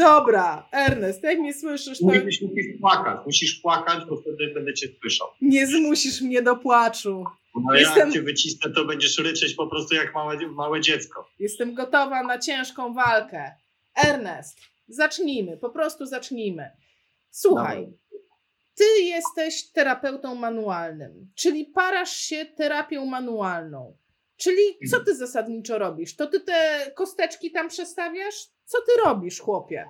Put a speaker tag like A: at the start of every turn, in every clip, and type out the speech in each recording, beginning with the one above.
A: Dobra, Ernest, jak mnie słyszysz, to... Nie,
B: musisz płakać, musisz płakać, bo wtedy będę cię słyszał.
A: Nie zmusisz mnie do płaczu.
B: No Jestem... jak cię wycisnę, to będziesz ryczeć po prostu jak małe, małe dziecko.
A: Jestem gotowa na ciężką walkę. Ernest, zacznijmy, po prostu zacznijmy. Słuchaj, ty jesteś terapeutą manualnym, czyli parasz się terapią manualną. Czyli co ty zasadniczo robisz? To ty te kosteczki tam przestawiasz? Co ty robisz, chłopie?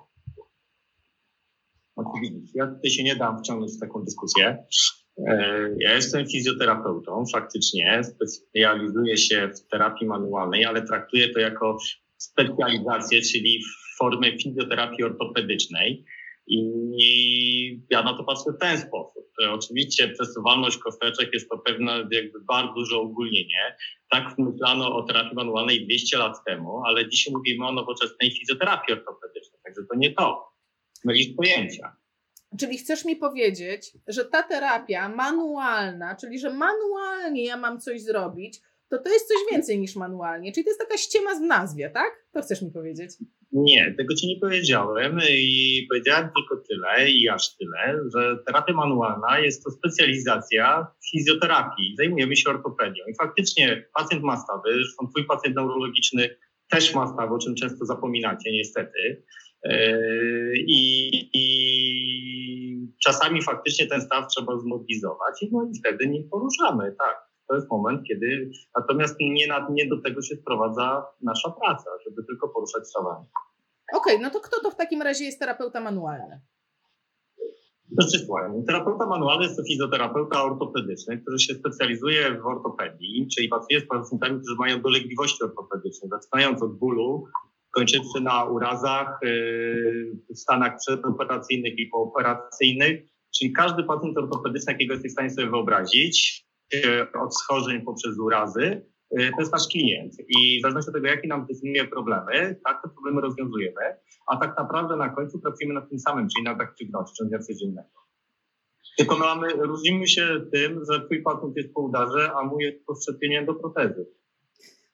B: Ja tutaj się nie dam wciągnąć w taką dyskusję. E, ja jestem fizjoterapeutą, faktycznie specjalizuję się w terapii manualnej, ale traktuję to jako specjalizację, czyli w formie fizjoterapii ortopedycznej. I ja na to patrzę w ten sposób. Oczywiście przesuwalność kosteczek jest to pewne jakby bardzo duże ogólnienie. Tak myślano o terapii manualnej 200 lat temu, ale dzisiaj mówimy o nowoczesnej fizjoterapii ortopedycznej, także to nie to. Mylisz pojęcia.
A: Czyli chcesz mi powiedzieć, że ta terapia manualna, czyli że manualnie ja mam coś zrobić, to to jest coś więcej niż manualnie. Czyli to jest taka ściema w nazwie, tak? To chcesz mi powiedzieć?
B: Nie, tego ci nie powiedziałem i powiedziałem tylko tyle i aż tyle, że terapia manualna jest to specjalizacja w fizjoterapii. Zajmujemy się ortopedią i faktycznie pacjent ma stawy, zresztą twój pacjent neurologiczny też ma stawy, o czym często zapominacie niestety. Yy, I, I, czasami faktycznie ten staw trzeba zmobilizować no i wtedy nie poruszamy, tak. To jest moment, kiedy natomiast nie, na, nie do tego się sprowadza nasza praca, żeby tylko poruszać stawami.
A: Okej, okay, no to kto to w takim razie jest terapeuta manualny?
B: Znaczy, słuchaj, terapeuta manualny jest to fizjoterapeuta ortopedyczny, który się specjalizuje w ortopedii, czyli pracuje z pacjentami, którzy mają dolegliwości ortopedyczne, zaczynając od bólu, kończywszy na urazach, yy, stanach przedoperacyjnych i pooperacyjnych, czyli każdy pacjent ortopedyczny, jakiego jesteś w stanie sobie wyobrazić, od schorzeń poprzez urazy, yy, to jest nasz klient. I w zależności od tego, jakie nam definiuje problemy, tak te problemy rozwiązujemy, a tak naprawdę na końcu pracujemy nad tym samym, czyli nad aktywnością dnia codziennego. Tylko my mamy, różnimy się tym, że twój pacjent jest po udarze, a mój jest po szczepieniu do protezy.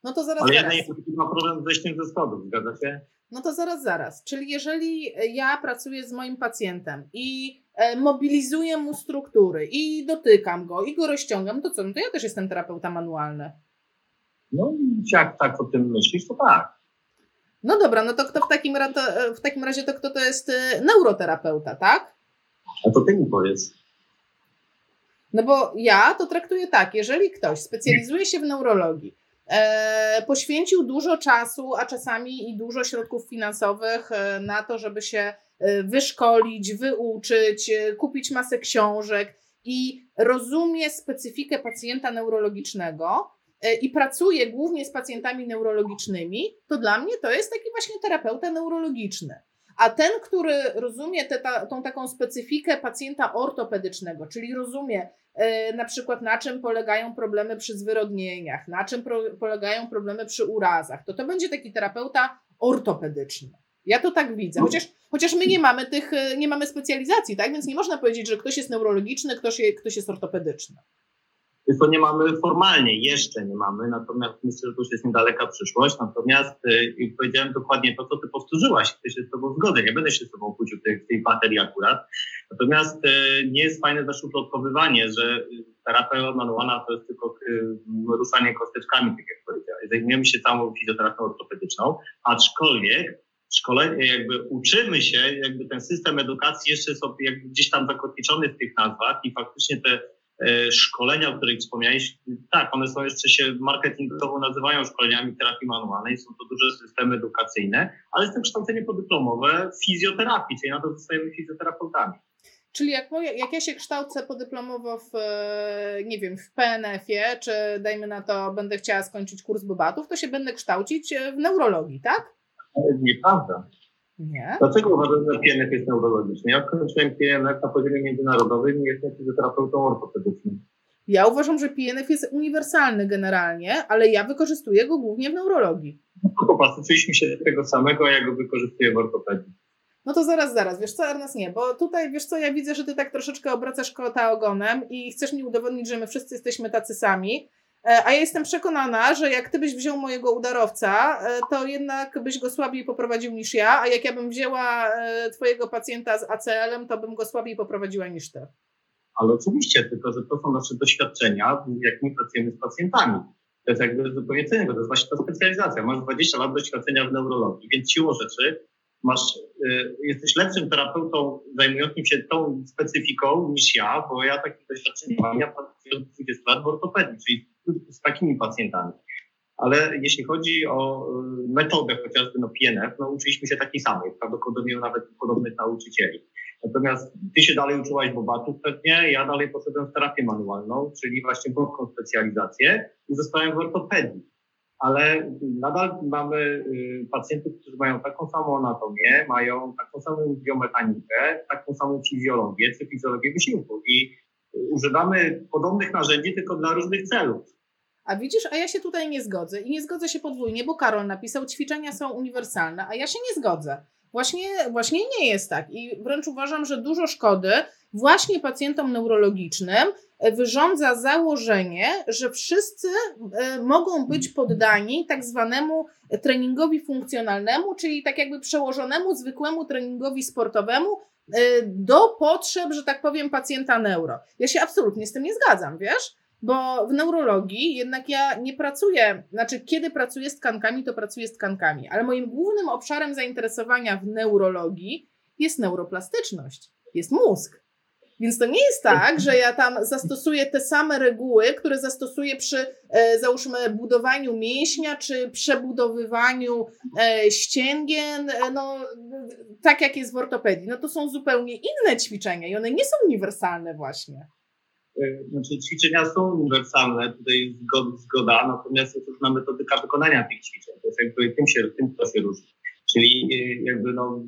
A: No to zaraz,
B: Ale jeden ma problem z wejściem ze schodów, zgadza się?
A: No to zaraz, zaraz. Czyli jeżeli ja pracuję z moim pacjentem i e, mobilizuję mu struktury i dotykam go i go rozciągam, to co? No to ja też jestem terapeuta manualny.
B: No jak tak o tym myślisz, to tak.
A: No dobra, no to kto w takim, razie, w takim razie to kto to jest e, neuroterapeuta, tak?
B: A to ty mi powiedz.
A: No bo ja to traktuję tak, jeżeli ktoś specjalizuje się w neurologii, e, poświęcił dużo czasu, a czasami i dużo środków finansowych e, na to, żeby się e, wyszkolić, wyuczyć, e, kupić masę książek i rozumie specyfikę pacjenta neurologicznego i pracuje głównie z pacjentami neurologicznymi, to dla mnie to jest taki właśnie terapeuta neurologiczny. A ten, który rozumie tę tą taką specyfikę pacjenta ortopedycznego, czyli rozumie e, na przykład na czym polegają problemy przy zwyrodnieniach, na czym pro, polegają problemy przy urazach, to to będzie taki terapeuta ortopedyczny. Ja to tak widzę, chociaż, chociaż my nie mamy tych, e, nie mamy specjalizacji, tak? Więc nie można powiedzieć, że ktoś jest neurologiczny, ktoś, ktoś jest ortopedyczny.
B: Tylko nie mamy formalnie, jeszcze nie mamy, natomiast myślę, że to już jest niedaleka przyszłość. Natomiast y, powiedziałem dokładnie to, co ty powtórzyłaś, ty się z tobą zgodzę, nie będę się z tobą kłócił w tej, tej baterii akurat. Natomiast y, nie jest fajne też uplotkowywanie, że terapia manualna to jest tylko y, ruszanie kosteczkami, tak jak powiedziałeś. Zajmujemy się całą fizjoterapią ortopedyczną, aczkolwiek szkolenie, jakby uczymy się, jakby ten system edukacji jeszcze jest jakby gdzieś tam zakotwiczony w tych nazwach i faktycznie te szkolenia, o których wspomniałeś, tak, one są jeszcze się marketingowo nazywają szkoleniami terapii manualnej, są to duże systemy edukacyjne, ale jest to kształcenie podyplomowe fizjoterapii, czyli na to zostajemy fizjoterapeutami.
A: Czyli jak, jak ja się kształcę podyplomowo w, e, nie wiem, w PNF-ie, czy dajmy na to, będę chciała skończyć kurs bubatów, to się będę kształcić w neurologii, tak?
B: Nieprawda.
A: Nie.
B: Dlaczego uważam, że PNF jest neurologiczny? Ja skończyłem PNF na poziomie międzynarodowym i jestem fizjoterapeutą ortopedycznym.
A: Ja uważam, że PNF jest uniwersalny generalnie, ale ja wykorzystuję go głównie w neurologii.
B: No popatrzyliśmy się tego samego, jak go wykorzystuję w ortopedii.
A: No to zaraz, zaraz, wiesz co, Ernest, nie, bo tutaj, wiesz co, ja widzę, że ty tak troszeczkę obracasz kota ogonem i chcesz mi udowodnić, że my wszyscy jesteśmy tacy sami, a ja jestem przekonana, że jak ty byś wziął mojego udarowca, e, to jednak byś go słabiej poprowadził niż ja, a jak ja bym wzięła e, twojego pacjenta z ACL-em, to bym go słabiej poprowadziła niż ty.
B: Ale oczywiście, tylko że to są nasze doświadczenia, jak my pracujemy z pacjentami. To jest jakby zupełnie co innego, to jest właśnie ta specjalizacja. Masz 20 lat doświadczenia w neurologii, więc siłą rzeczy masz, y, jesteś lepszym terapeutą zajmującym się tą specyfiką niż ja, bo ja takich doświadczeń mam. Ja pracuję od 20 lat w ortopedii, czyli z takimi pacjentami. Ale jeśli chodzi o y, metodę chociażby no PNF, no uczyliśmy się takiej samej, prawdopodobnie nawet podobnych nauczycieli. Natomiast ty się dalej uczyłaś bobatów pewnie, ja dalej poszedłem w terapię manualną, czyli właśnie wąską specjalizację i zostałem w ortopedii. Ale nadal mamy y, pacjentów, którzy mają taką samą anatomię, mają taką samą biomechanikę, taką samą fizjologię czy fizjologię wysiłku i używamy podobnych narzędzi, tylko dla różnych celów.
A: A widzisz, a ja się tutaj nie zgodzę i nie zgodzę się podwójnie, bo Karol napisał, ćwiczenia są uniwersalne, a ja się nie zgodzę. Właśnie, właśnie nie jest tak i wręcz uważam, że dużo szkody właśnie pacjentom neurologicznym wyrządza założenie, że wszyscy e, mogą być poddani tak zwanemu treningowi funkcjonalnemu, czyli tak jakby przełożonemu zwykłemu treningowi sportowemu e, do potrzeb, że tak powiem, pacjenta neuro. Ja się absolutnie z tym nie zgadzam, wiesz? Bo w neurologii jednak ja nie pracuję, znaczy kiedy pracuję z tkankami, to pracuję z tkankami, ale moim głównym obszarem zainteresowania w neurologii jest neuroplastyczność, jest mózg. Więc to nie jest tak, że ja tam zastosuję te same reguły, które zastosuję przy, e, załóżmy, budowaniu mięśnia czy przebudowywaniu e, ścięgien, e, no, tak jak jest w ortopedii. No to są zupełnie inne ćwiczenia i one nie są uniwersalne właśnie.
B: E, znaczy ćwiczenia są uniwersalne, tutaj zgoda, zgoda natomiast jest różna metodyka wykonania tych ćwiczeń. To jest jakby tym, się, tym się różni. Czyli e, jakby no,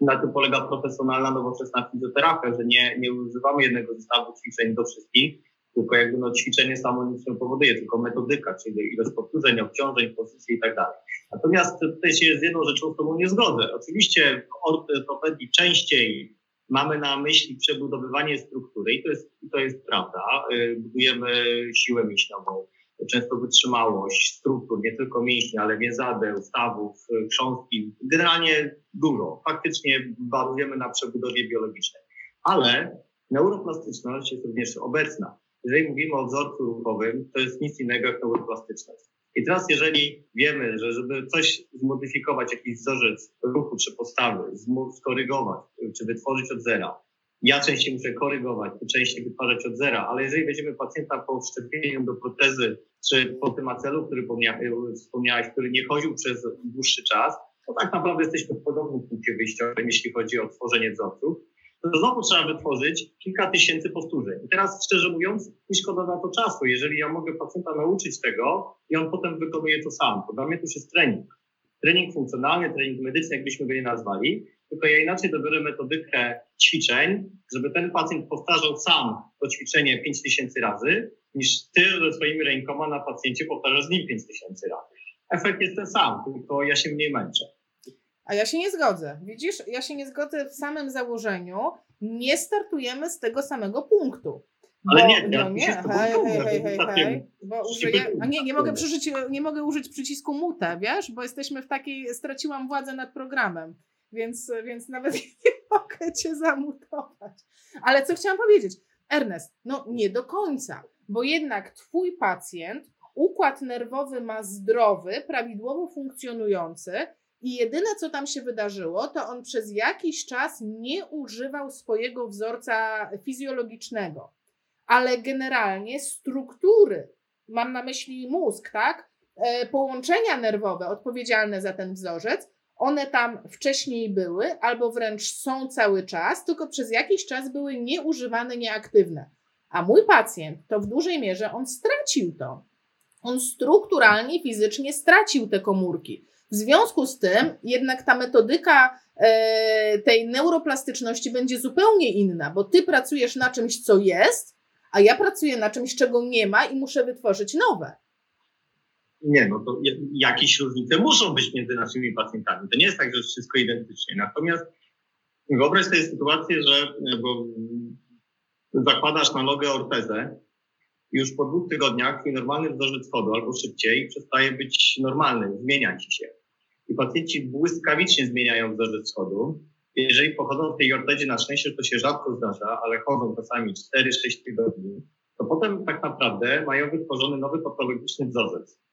B: na tym polega profesjonalna, nowoczesna fizjoterapia, że nie, nie używamy jednego zestawu ćwiczeń do wszystkich, tylko jakby no, ćwiczenie samo nic nie powoduje, tylko metodyka, czyli ilość powtórzeń, obciążeń, pozycji i tak dalej. Natomiast tutaj się z jedną rzeczą z Tobą nie zgodzę. Oczywiście w ortopedii częściej mamy na myśli przebudowywanie struktury i to jest, to jest prawda. Y, budujemy siłę mięśniową, często wytrzymałość struktur, nie tylko mięśni, ale więzadeł, stawów, y, chrząstki, generalnie dużo. Faktycznie bazujemy na przebudowie biologicznej. Ale neuroplastyczność jest również obecna. Jeżeli mówimy o wzorcu ruchowym, to jest nic innego jak neuroplastyczność. I teraz, jeżeli wiemy, że żeby coś zmodyfikować, jakiś wzorzec ruchu czy postawy, skorygować czy wytworzyć od zera, ja częściej muszę korygować, częściej wytwarzać od zera, ale jeżeli weźmiemy pacjenta po wszczepieniu do protezy, czy po tym acelu, który wspomniałeś, który nie chodził przez dłuższy czas, to tak naprawdę jesteśmy w podobnym punkcie wyjściowym, jeśli chodzi o tworzenie wzorców to znowu trzeba wytworzyć kilka tysięcy powtórzeń. I teraz szczerze mówiąc, nie szkoda na to czasu. Jeżeli ja mogę pacjenta nauczyć tego i on potem wykonuje to sam, to dla mnie to już jest trening. Trening funkcjonalny, trening medyczny, jakbyśmy go nie nazwali, tylko ja inaczej dobiorę metodykę ćwiczeń, żeby ten pacjent powtarzał sam to ćwiczenie 5000 razy, niż ty ze swoimi rękoma na pacjencie powtarzasz z nim 5000 razy. Efekt jest ten sam, tylko ja się mniej męczę.
A: A ja się nie zgodzę. Widzisz, ja się nie zgodzę w samym założeniu. Nie startujemy z tego samego punktu.
B: Ale bo, nie, no
A: nie, hej, hej, hej, hej, hej, bo użyję, a nie, nie mogę, przyżyć, nie mogę użyć przycisku mute, wiesz, bo jesteśmy w takiej, straciłam władzę nad programem, więc, więc nawet nie mogę cię zamutować. Ale co chciałam powiedzieć? Ernest, no nie do końca, bo jednak twój pacjent układ nerwowy ma zdrowy, prawidłowo funkcjonujący, i jedyne, co tam się wydarzyło, to on przez jakiś czas nie używał swojego wzorca fizjologicznego, ale generalnie struktury, mam na myśli mózg, tak? E, połączenia nerwowe odpowiedzialne za ten wzorzec, one tam wcześniej były, albo wręcz są cały czas, tylko przez jakiś czas były nieużywane, nieaktywne. A mój pacjent to w dużej mierze on stracił to. On strukturalnie, fizycznie stracił te komórki. W związku z tym jednak ta metodyka e, tej neuroplastyczności będzie zupełnie inna, bo ty pracujesz na czymś, co jest, a ja pracuję na czymś, czego nie ma i muszę wytworzyć nowe.
B: Nie, no to jakieś różnice muszą być między naszymi pacjentami. To nie jest tak, że wszystko identycznie. Natomiast wyobraź sobie sytuację, że bo zakładasz na nogę ortezę już po dwóch tygodniach twój normalny wzorzec chodu albo szybciej przestaje być normalny, zmienia ci się. I pacjenci błyskawicznie zmieniają wzorzec chodu. Jeżeli pochodzą w tej ortopedzie, na szczęście to się rzadko zdarza, ale chodzą czasami 4-6 tygodni, to potem tak naprawdę mają wytworzony nowy patologiczny wzorzec.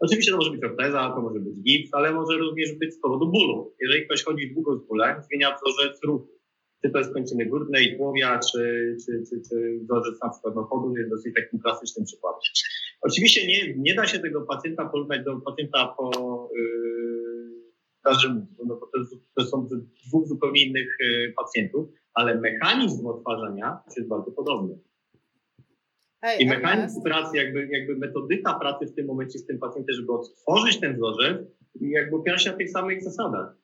B: Oczywiście to może być orteza, to może być gips, ale może również być z powodu bólu. Jeżeli ktoś chodzi długo z bólem, zmienia wzorzec ruchu. Czy to jest kończyny górnej, tułowia, czy, czy, czy, czy wzorzec na przykład chodu jest dosyć takim klasycznym przykładem. Oczywiście nie, nie da się tego pacjenta porównać do pacjenta po yy, no to, to są dwóch zupełnie innych yy, pacjentów, ale mechanizm odtwarzania jest bardzo podobny. Ej, I mechanizm pracy, jakby, jakby metodyka pracy w tym momencie z tym pacjentem, żeby odtworzyć ten wzorzec, jakby opiera się na tych samych zasadach,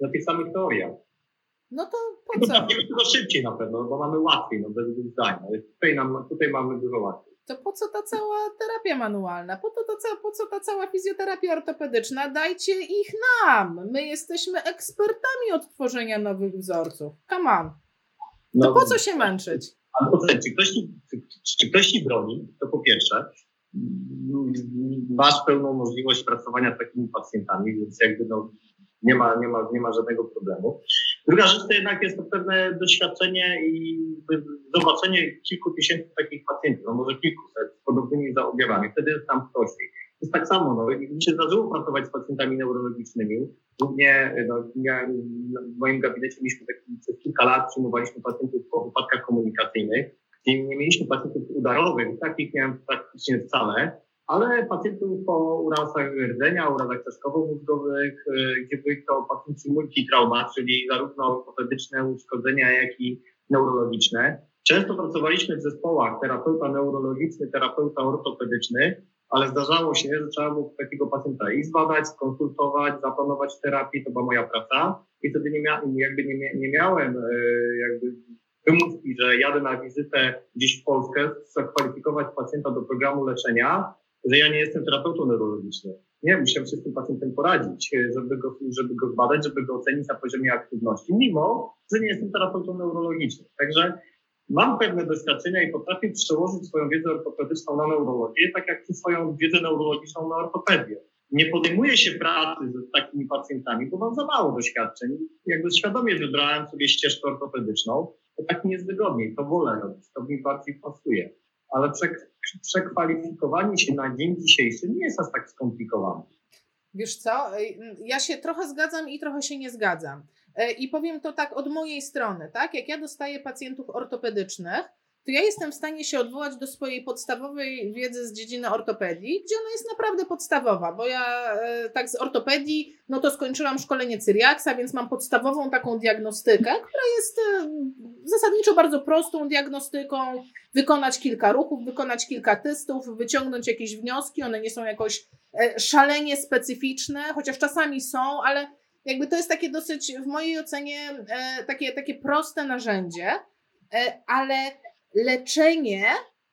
B: na tych samych teoriach.
A: No to po co?
B: Tylko szybciej na pewno, bo mamy łatwiej, no bez zdań. Tutaj, nam, tutaj mamy dużo łatwiej.
A: To po co ta cała terapia manualna? Po, to, to, po co ta cała fizjoterapia ortopedyczna? Dajcie ich nam. My jesteśmy ekspertami od tworzenia nowych wzorców. Come on. To no, po co się męczyć?
B: Ale po czy ktoś, czy, ktoś ci broni, to po pierwsze, masz pełną możliwość pracowania z takimi pacjentami, więc jakby no, nie, ma, nie, ma, nie ma żadnego problemu. Druga rzecz to jednak jest to pewne doświadczenie i zobaczenie kilku tysięcy takich pacjentów, no może kilkuset z podobnymi objawami. Wtedy jest tam prościej jest tak samo. No, mi się zdarzyło pracować z pacjentami neurologicznymi. Głównie no, ja, w moim gabinecie mieliśmy taki, przez kilka lat przyjmowaliśmy pacjentów po wypadkach komunikacyjnych, nie mieliśmy pacjentów udarowych, takich miałem praktycznie wcale, ale pacjentów po urazach rdzenia, urazach czaszkowo-mózgowych, y, gdzie byli to pacjenci multitrauma, czyli zarówno ortopedyczne uszkodzenia, jak i neurologiczne. Często pracowaliśmy w zespołach terapeuta neurologiczny, terapeuta ortopedyczny, ale zdarzało się, że trzeba było takiego pacjenta i zbadać, skonsultować, zaplanować terapię, to była moja praca i wtedy nie, mia jakby nie, nie miałem e, jakby wymówki, że jadę na wizytę gdzieś w Polskę, zakwalifikować pacjenta do programu leczenia, że ja nie jestem terapeutą neurologicznym. Nie, musiałem się z tym pacjentem poradzić, żeby go, żeby go zbadać, żeby go ocenić na poziomie aktywności, mimo, że nie jestem terapeutą neurologicznym. Także mam pewne doświadczenia i potrafię przełożyć swoją wiedzę ortopedyczną na neurologię, tak jak swoją wiedzę neurologiczną na ortopedię. Nie podejmuję się pracy z takimi pacjentami, bo mam za mało doświadczeń. Jakby świadomie wybrałem sobie ścieżkę ortopedyczną, to tak mi jest wygodniej, to wolę robić, to mi bardziej pasuje. Ale przekwalifikowanie się na dzień dzisiejszy nie jest aż tak skomplikowane.
A: Wiesz co, ja się trochę zgadzam i trochę się nie zgadzam. E, I powiem to tak od mojej strony, tak? Jak ja dostaję pacjentów ortopedycznych, to ja jestem w stanie się odwołać do swojej podstawowej wiedzy z dziedziny ortopedii, gdzie ona jest naprawdę podstawowa, bo ja e, tak z ortopedii, no to skończyłam szkolenie Cyriaksa, więc mam podstawową taką diagnostykę, która jest e, zasadniczo bardzo prostą diagnostyką, wykonać kilka ruchów, wykonać kilka testów, wyciągnąć jakieś wnioski, one nie są jakoś szalenie specyficzne, chociaż czasami są, ale jakby to jest takie dosyć, w mojej ocenie, e, takie, takie proste narzędzie, e, ale leczenie,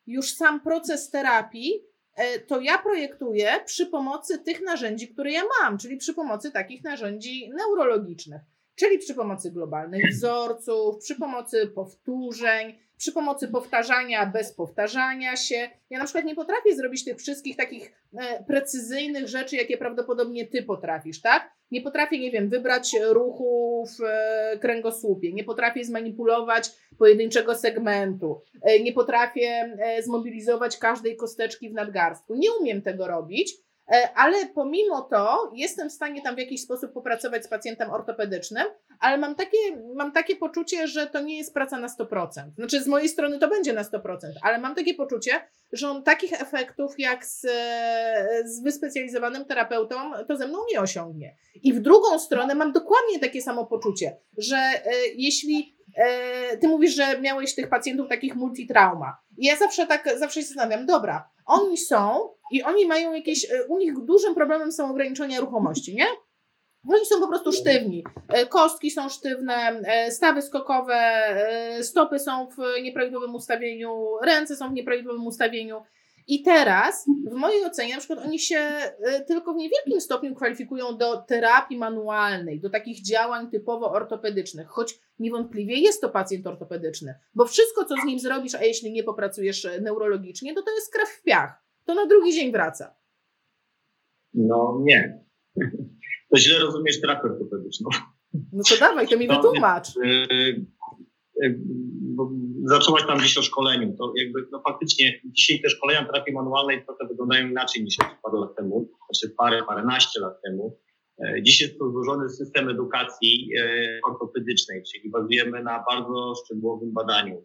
A: już sam proces terapii, e, to ja projektuję przy pomocy tych narzędzi, które ja mam, czyli przy pomocy takich narzędzi neurologicznych, czyli przy pomocy globalnych wzorców, przy pomocy powtórzeń, przy pomocy powtarzania bez powtarzania się. Ja na przykład nie potrafię zrobić tych wszystkich takich e, precyzyjnych rzeczy, jakie prawdopodobnie ty potrafisz, tak? Nie potrafię, nie wiem, wybrać ruchu w e, kręgosłupie, nie potrafię zmanipulować pojedynczego segmentu, e, nie potrafię zmobilizować każdej kosteczki w nadgarstku. Nie umiem tego robić, ale pomimo to jestem w stanie tam w jakiś sposób popracować z pacjentem ortopedycznym, ale mam takie, mam takie poczucie, że to nie jest praca na 100%. Znaczy, z mojej strony to będzie na 100%, ale mam takie poczucie, że on takich efektów jak z, z wyspecjalizowanym terapeutą to ze mną nie osiągnie. I w drugą stronę mam dokładnie takie samo poczucie, że e, jeśli e, ty mówisz, że miałeś tych pacjentów takich multitrauma, i ja zawsze tak, zawsze się zastanawiam, dobra, oni są i oni mają jakieś, e, u nich dużym problemem są ograniczenia ruchomości, nie? Oni są po prostu sztywni. E, kostki są sztywne, e, stawy skokowe, e, stopy są w nieprawidłowym ustawieniu, ręce są w nieprawidłowym ustawieniu. I teraz, w mojej ocenie, na przykład oni się y, tylko w niewielkim stopniu kwalifikują do terapii manualnej, do takich działań typowo ortopedycznych, choć niewątpliwie jest to pacjent ortopedyczny, bo wszystko, co z nim zrobisz, a jeśli nie popracujesz y, neurologicznie, to to jest krew w piach. To na drugi dzień wraca.
B: No nie. To źle rozumiesz terapię ortopedyczną.
A: No to dawaj, to mi wytłumacz.
B: Zaczęłaś tam gdzieś o szkoleniu, to jakby no faktycznie dzisiaj te szkolenia terapii manualnej trochę wyglądają inaczej niż parę lat temu, znaczy parę, paręnaście lat temu. E, dziś jest to złożony system edukacji e, ortopedycznej, czyli bazujemy na bardzo szczegółowym badaniu.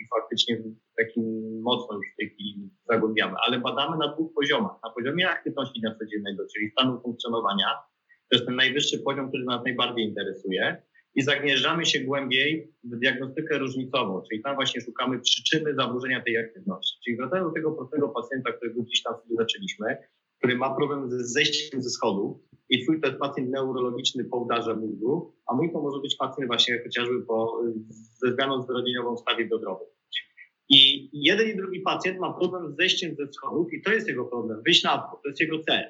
B: I faktycznie takim mocno już w tej chwili zagłębiamy, ale badamy na dwóch poziomach. Na poziomie aktywności dnia codziennego, czyli stanu funkcjonowania, to jest ten najwyższy poziom, który nas najbardziej interesuje i zagnieżdżamy się głębiej w diagnostykę różnicową, czyli tam właśnie szukamy przyczyny zaburzenia tej aktywności. Czyli wracając do tego prostego pacjenta, którego gdzieś tam sobie zaczęliśmy, który ma problem ze zejściem ze schodu i twój to jest pacjent neurologiczny po udarze mózgu, a mój to może być pacjent właśnie chociażby po, ze zmianą zwyrodnieniową w stawie biodrowej. I jeden i drugi pacjent ma problem z zejściem ze schodów i to jest jego problem, wyjść na dół, to jest jego cel.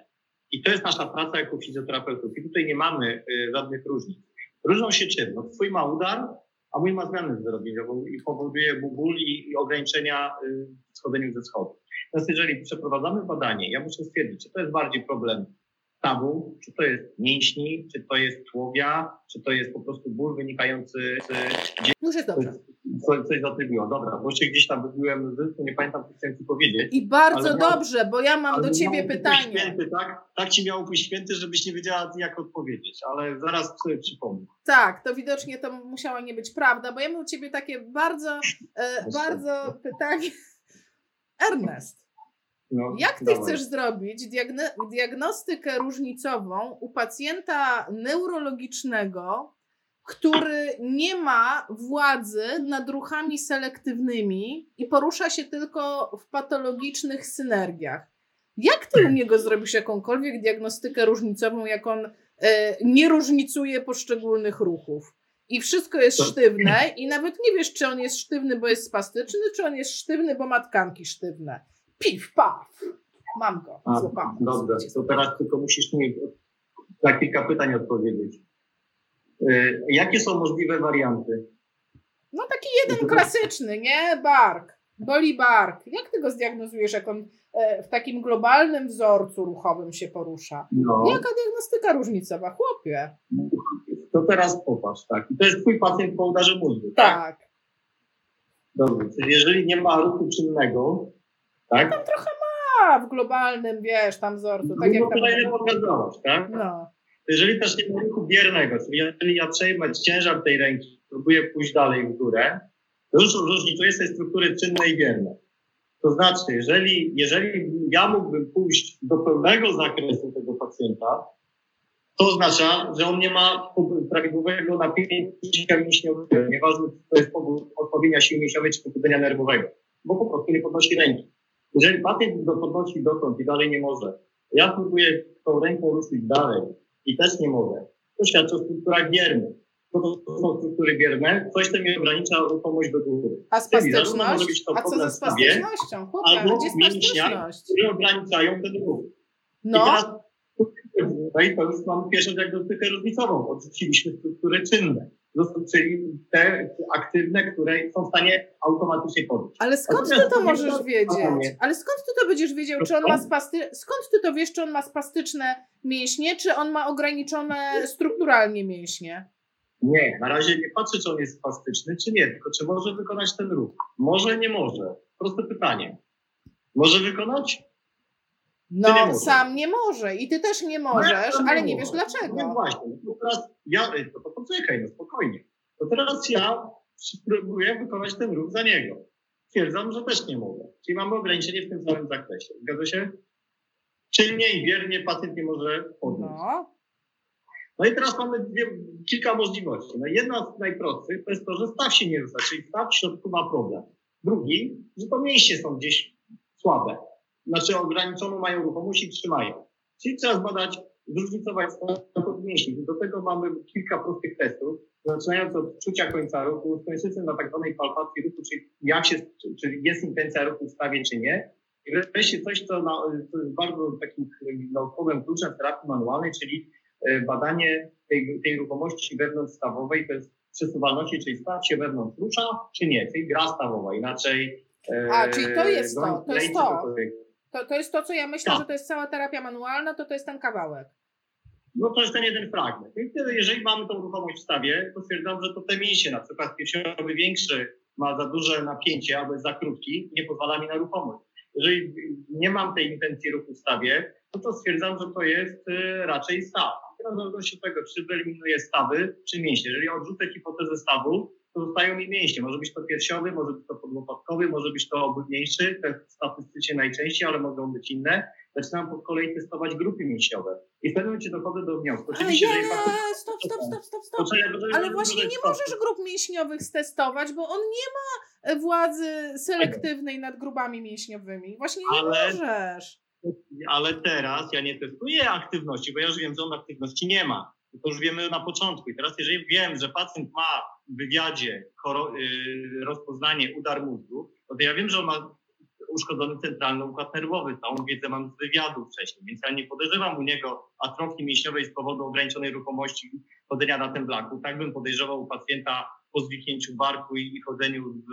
B: I to jest nasza praca jako fizjoterapeutów. I tutaj nie mamy y, żadnych różnic. Różnią się czym? No, twój ma udar, a mój ma zmianę zwyrodnieniową i powoduje ból i, i ograniczenia y, w schodzeniu ze schodów. Natomiast jeżeli przeprowadzamy badanie, ja muszę stwierdzić, czy to jest bardziej problem stawu, czy to jest mięśni, czy to jest człowia, czy to jest po prostu ból wynikający z...
A: Już jest dobrze.
B: Coś, coś zatrybiło, dobra, bo się gdzieś tam wybiłem z nie pamiętam, co chciałem ci powiedzieć.
A: I bardzo dobrze, bo ja mam do ciebie pytanie.
B: Święty, tak? tak ci miał pójść święty, żebyś nie wiedziała, jak odpowiedzieć, ale zaraz sobie przypomnę.
A: Tak, to widocznie to musiała nie być prawda, bo ja mam u ciebie takie bardzo, e, bardzo pytanie. Ernest, no, Jak ty dawaj. chcesz zrobić diagno- diagnostykę różnicową u pacjenta neurologicznego, który nie ma władzy nad ruchami selektywnymi i porusza się tylko w patologicznych synergiach? Jak ty u niego zrobisz jakąkolwiek diagnostykę różnicową, jak on e, nie różnicuje poszczególnych ruchów? I wszystko jest sztywne, i nawet nie wiesz, czy on jest sztywny, bo jest spastyczny, czy on jest sztywny, bo ma tkanki sztywne pif, paf. Mam go, A, złapałam.
B: Dobrze, to teraz tylko musisz mi na kilka pytań odpowiedzieć. Yy, jakie są możliwe warianty?
A: No taki jeden klasyczny, nie? Bark. Boli bark. Jak ty go zdiagnozujesz, jak on e, w takim globalnym wzorcu ruchowym się porusza? No. Jaka diagnostyka różnicowa, chłopie?
B: To teraz popatrz, tak. I to jest twój pacjent po udarze mózgu, tak? Tak. Dobrze, czyli jeżeli nie ma ruchu czynnego, tak?
A: Tam trochę ma w globalnym, wiesz, tam wzorcu. Tak no, jak
B: tam... nie pokazałaś, tak? No. Jeżeli też nie ma ruchu biernego, czyli jeżeli ja przejmę ciężar tej ręki, próbuję pójść dalej w górę, to już różnicuję sobie struktury czynne i bierne. To znaczy, jeżeli, jeżeli ja mógłbym pójść do pełnego zakresu tego pacjenta, to oznacza, że on nie ma prawidłowego napięcia mięśniowego, nieważne czy to jest powód odpowiednia siły mięśniowej czy pobudzenia nerwowego, bo po prostu nie podnosi ręki. Jeżeli pacjent podnosi dotąd i dalej nie może, ja próbuję tą ręką ruszyć dalej i też nie mogę, to świadczy o strukturach biernych. To, to są struktury bierne, coś to mi ogranicza ruchomość do góry.
A: A spastyczność? A co ze spastycznością? Chłopie, albo
B: mięśnia, które ograniczają ten ruch. No. I teraz, no i to już mamy pierwszą diagnostykę różnicową. Odrzuciliśmy struktury czynne czyli te aktywne, które są w stanie automatycznie podnieść.
A: Ale skąd ty to możesz wiedzieć? Ale skąd ty to będziesz wiedział, czy on ma spasty... skąd ty to wiesz, czy on ma spastyczne mięśnie, czy on ma ograniczone strukturalnie mięśnie?
B: Nie, na razie nie patrzę, czy on jest spastyczny, czy nie, tylko czy może wykonać ten ruch. Może, nie może. Proste pytanie. Może wykonać?
A: No, nie sam nie może i ty też nie możesz, no, ale nie, nie wiesz dlaczego.
B: No właśnie, no teraz ja, to, to poczekaj, no spokojnie. To teraz ja spróbuję wykonać ten ruch za niego. Twierdzam, że też nie mogę. Czyli mamy ograniczenie w tym samym zakresie. Zgadza się? Czynnie i wiernie pacjent nie może podnieść. No. no i teraz mamy dwie, kilka możliwości. No jedna z najprostszych to jest to, że staw się nie rusza, czyli staw w środku ma problem. Drugi, że to mięśnie są gdzieś słabe znaczy ograniczoną mają ruchomość i trzymają. Czyli trzeba zbadać, zróżnicować stan mięśni. Do tego mamy kilka prostych testów, zaczynając od czucia końca ruchu, skończącym na tak zwanej palpacji ruchu, czyli jak się, czyli jest intencja ruchu w stawie, czy nie. wreszcie coś, co, na, co jest bardzo takim naukowym kluczem terapii manualnej, czyli e, badanie tej, tej ruchomości wewnątrzstawowej, to jest przesuwalności, czyli staw się wewnątrz rusza, czy nie, czyli gra stawowa, inaczej...
A: E, A, czyli to jest to, to jest to. To, to jest to, co ja myślę, tak. że to jest cała terapia manualna, to to jest ten kawałek.
B: No to jest ten jeden fragment. I wtedy, jeżeli mamy tą ruchomość w stawie, to stwierdzam, że to te mięśnie, na przykład piersiowy większy ma za duże napięcie albo jest za krótki, nie pozwala mi na ruchomość. Jeżeli nie mam tej intencji ruchu w stawie, no to stwierdzam, że to jest y, raczej staw. Teraz w zależności od tego, czy wyeliminuję stawy, czy mięśnie. Jeżeli odrzucę hipotezę stawu, to zostają mi mięśnie. Może być to piersiowy, może być to podłopatkowy, może być to ogólniejszy, te statystycznie najczęściej, ale mogą być inne. Zaczynam po kolei testować grupy mięśniowe. I w pewnym momencie dochodzę do wniosku.
A: Oczywiście, Ale ja, stop, stop, stop, stop, stop. Ale właśnie nie możesz grup mięśniowych stestować, bo on nie ma e, władzy selektywnej nad grupami mięśniowymi. Właśnie nie ale, możesz.
B: Ale teraz ja nie testuję aktywności, bo ja już wiem, że on aktywności nie ma. To już wiemy na początku. I teraz, jeżeli wiem, że pacjent ma w wywiadzie y, rozpoznanie udar mózgu, to ja wiem, że on ma uszkodzony centralny układ nerwowy. Całą wiedzę mam z wywiadu wcześniej, więc ja nie podejrzewam u niego atrofii mięśniowej z powodu ograniczonej ruchomości chodzenia na tym blaku. Tak bym podejrzewał u pacjenta po zwiknięciu barku i chodzeniu w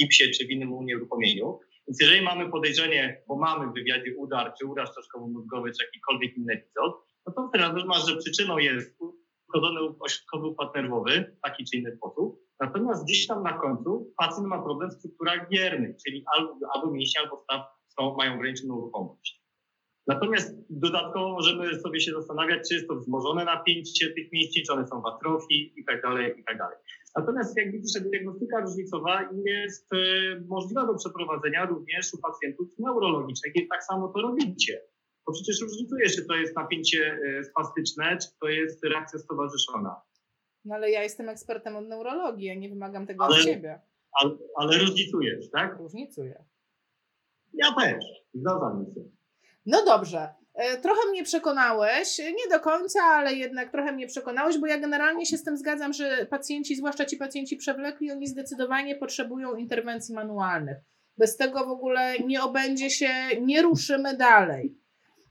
B: gipsie czy w innym unieruchomieniu. Więc jeżeli mamy podejrzenie, bo mamy w wywiadzie udar, czy udar czaszkowo-mózgowy, czy jakikolwiek inny epizod, no to wtedy masz, że przyczyną jest uszkodzony ośrodkowy układ nerwowy taki czy inny sposób. Natomiast gdzieś tam na końcu pacjent ma problem w strukturach biernych, czyli albo, albo mięśnie, albo staw są, mają ograniczoną ruchomość. Natomiast dodatkowo możemy sobie się zastanawiać, czy jest to wzmożone napięcie tych mięśni, czy one są w atrofii i tak dalej, i tak dalej. Natomiast jak widzisz, diagnostyka różnicowa jest e, możliwa do przeprowadzenia również u pacjentów neurologicznych i tak samo to robicie. Bo przecież różnicuje się, to jest napięcie e, spastyczne, czy to jest reakcja stowarzyszona.
A: No ale ja jestem ekspertem od neurologii, ja nie wymagam tego ale, od ciebie.
B: Ale, ale różnicujesz, tak?
A: Różnicuję.
B: Ja też, zgadzam się.
A: No dobrze. E, trochę mnie przekonałeś, nie do końca, ale jednak trochę mnie przekonałeś, bo ja generalnie się z tym zgadzam, że pacjenci, zwłaszcza ci pacjenci przewlekli, oni zdecydowanie potrzebują interwencji manualnych. Bez tego w ogóle nie obędzie się, nie ruszymy dalej.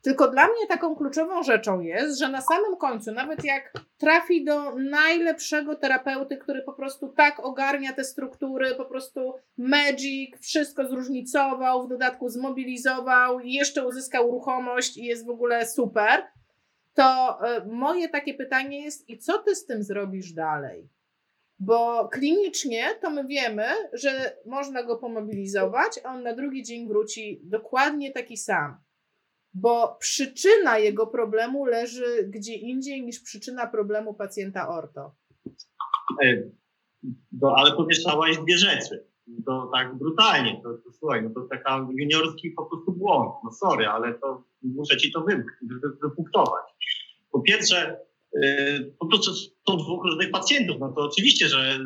A: Tylko dla mnie taką kluczową rzeczą jest, że na samym końcu, nawet jak trafi do najlepszego terapeuty, który po prostu tak ogarnia te struktury, po prostu magic, wszystko zróżnicował, w dodatku zmobilizował jeszcze uzyskał ruchomość i jest w ogóle super, to e, moje takie pytanie jest: i co ty z tym zrobisz dalej? Bo klinicznie to my wiemy, że można go pomobilizować, a on na drugi dzień wróci dokładnie taki sam bo przyczyna jego problemu leży gdzie indziej niż przyczyna problemu pacjenta orto.
B: No, ale pomieszałaś dwie rzeczy. To tak brutalnie. To, to, słuchaj, no to taka juniorski po prostu błąd. No sorry, ale to muszę ci to wypunktować. Po pierwsze, yy, po prostu są dwóch różnych pacjentów. No to oczywiście, że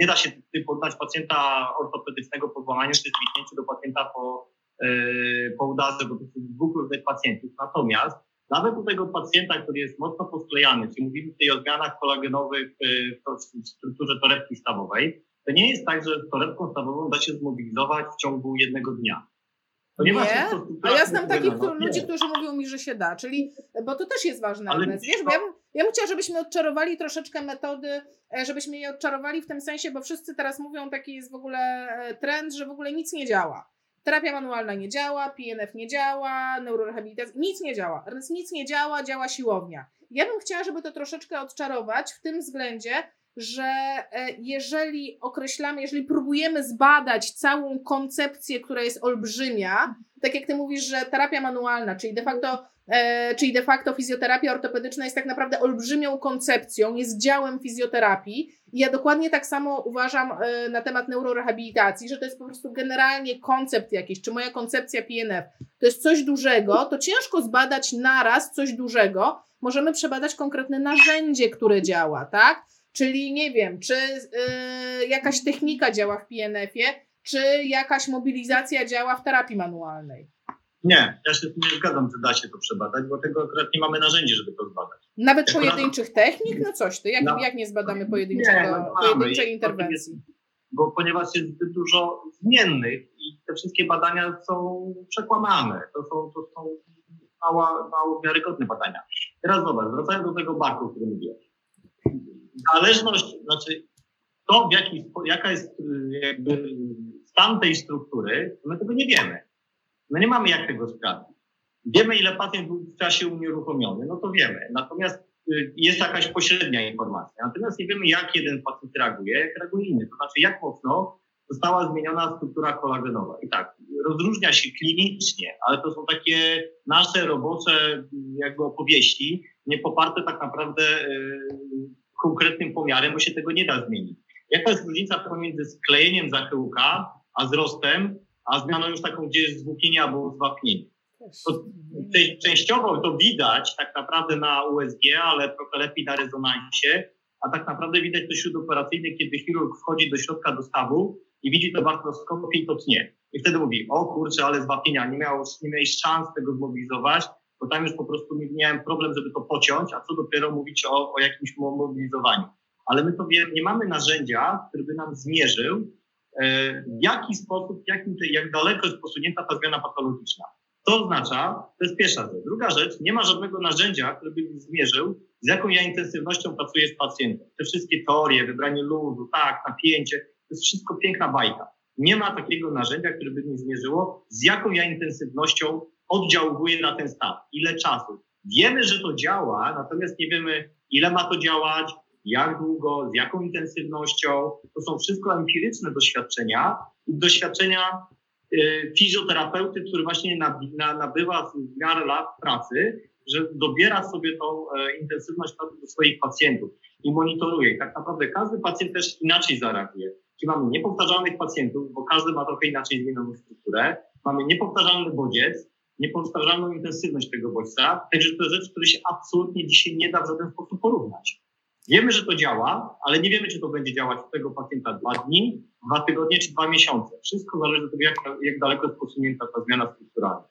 B: nie da się poddać pacjenta ortopedycznego po złamaniu czy do pacjenta po E, po udarze, bo to są dwóch różnych pacjentów. Natomiast nawet u tego pacjenta, który jest mocno posklejany, czyli mówimy tutaj o zmianach kolagenowych e, w strukturze torebki stawowej, to nie jest tak, że torebką stawową da się zmobilizować w ciągu jednego dnia.
A: Ponieważ nie, a ja znam takich ludzi, którzy mówią mi, że się da, czyli, bo to też jest ważne, Ale wiesz, bo ja bym, ja bym chciała, żebyśmy odczarowali troszeczkę metody, e, żebyśmy je odczarowali w tym sensie, bo wszyscy teraz mówią, taki jest w ogóle trend, że w ogóle nic nie działa. Terapia manualna nie działa, PNF nie działa, neurorehabilitacja, nic nie działa. Więc nic nie działa, działa siłownia. Ja bym chciała, żeby to troszeczkę odczarować w tym względzie, że e, jeżeli określamy, jeżeli próbujemy zbadać całą koncepcję, która jest olbrzymia, tak jak ty mówisz, że terapia manualna, czyli de facto, czyli de facto fizjoterapia ortopedyczna jest tak naprawdę olbrzymią koncepcją, jest działem fizjoterapii. I ja dokładnie tak samo uważam e, na temat neurorehabilitacji, że to jest po prostu generalnie koncept jakiś, czy moja koncepcja PNF to jest coś dużego, to ciężko zbadać naraz coś dużego. Możemy przebadać konkretne narzędzie, które działa, tak? Czyli nie wiem, czy yy, jakaś technika działa w PNF-ie, czy jakaś mobilizacja działa w terapii manualnej.
B: Nie, ja się nie zgadzam, że da się to przebadać, bo tego akurat nie mamy narzędzi, żeby to zbadać.
A: Nawet pojedynczych technik? No coś ty, jak, no, jak nie zbadamy pojedynczego, nie, no, pojedynczej interwencji?
B: Jest, bo ponieważ jest zbyt dużo zmiennych i te wszystkie badania są przekłamane. To są, to są mało, mało wiarygodne badania. Teraz zobacz, wracając do tego barku, o którym mówiłeś. Zależność, znaczy to, w jaki, jaka jest jakby stan tej struktury, my tego nie wiemy. My nie mamy jak tego sprawdzić. Wiemy, ile pacjent był w czasie unieruchomiony, no to wiemy. Natomiast y, jest jakaś pośrednia informacja. Natomiast nie wiemy, jak jeden pacjent reaguje, jak reaguje inny. To znaczy, jak mocno została zmieniona struktura kolagenowa. I tak, rozróżnia się klinicznie, ale to są takie nasze robocze jakby opowieści, nie poparte tak naprawdę yy, konkretnym pomiarem, bo się tego nie da zmienić. Jaka jest różnica pomiędzy sklejeniem zachyłka, a wzrostem, a zmianą już taką, gdzie jest zwłókienie albo zwapnienie? To, częściowo to widać tak naprawdę na USG, ale trochę lepiej na rezonansie, a tak naprawdę widać to śródoperacyjnie, kiedy chirurg wchodzi do środka dostawu i widzi to w artroskopii i to tnie. I wtedy mówi, o kurczę, ale zwapienia, nie, miał, nie miałeś szans tego zmobilizować, bo tam już po prostu miałem problem, żeby to pociąć, a co dopiero mówić o, o jakimś mobilizowaniu. Ale my to nie mamy narzędzia, który by nam zmierzył, w jaki sposób, jak, jak daleko jest posunięta ta zmiana patologiczna. To oznacza, to jest pierwsza rzecz. Druga rzecz, nie ma żadnego narzędzia, który by zmierzył, z jaką ja intensywnością pracuję z pacjentem. Te wszystkie teorie, wybranie luzu, tak, napięcie, to jest wszystko piękna bajka. Nie ma takiego narzędzia, które by mi zmierzyło, z jaką ja intensywnością oddziałuje na ten stan, ile czasu. Wiemy, że to działa, natomiast nie wiemy, ile ma to działać, jak długo, z jaką intensywnością. To są wszystko empiryczne doświadczenia i doświadczenia y, fizjoterapeuty, który właśnie nabywa w miarę lat pracy, że dobiera sobie tą e, intensywność do swoich pacjentów i monitoruje. I tak naprawdę każdy pacjent też inaczej zareaguje. Czyli mamy niepowtarzalnych pacjentów, bo każdy ma trochę inaczej zmienioną strukturę. Mamy niepowtarzalny bodziec, niepowtarzalną intensywność tego bodźca. Także to jest rzecz, której się absolutnie dzisiaj nie da w żaden sposób porównać. Wiemy, że to działa, ale nie wiemy, czy to będzie działać u tego pacjenta dwa dni, dwa tygodnie czy dwa miesiące. Wszystko zależy od tego, jak, jak daleko jest posunięta ta zmiana strukturalna.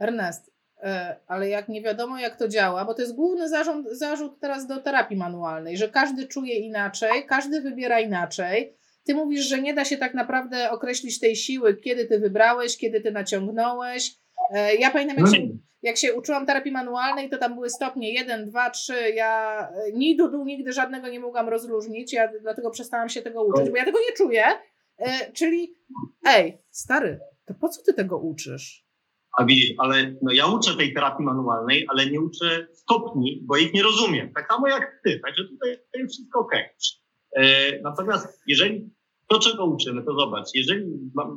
A: Ernest, e, ale jak nie wiadomo, jak to działa, bo to jest główny zarzut, zarzut teraz do terapii manualnej, że każdy czuje inaczej, każdy wybiera inaczej. Ty mówisz, że nie da się tak naprawdę określić tej siły, kiedy ty wybrałeś, kiedy ty naciągnąłeś. E, ja pamiętam, jak się, jak się uczyłam terapii manualnej, to tam były stopnie 1, 2, 3. Ja e, ni do dół nigdy żadnego nie mogłam rozróżnić, ja dlatego przestałam się tego uczyć, bo ja tego nie czuję. E, czyli, ej, stary, to po co ty tego uczysz?
B: A widzisz, ale no ja uczę tej terapii manualnej, ale nie uczę stopni, bo ich nie rozumiem. Tak samo jak ty, także tutaj jest wszystko ok. Natomiast jeżeli to, czego uczymy, to zobacz, jeżeli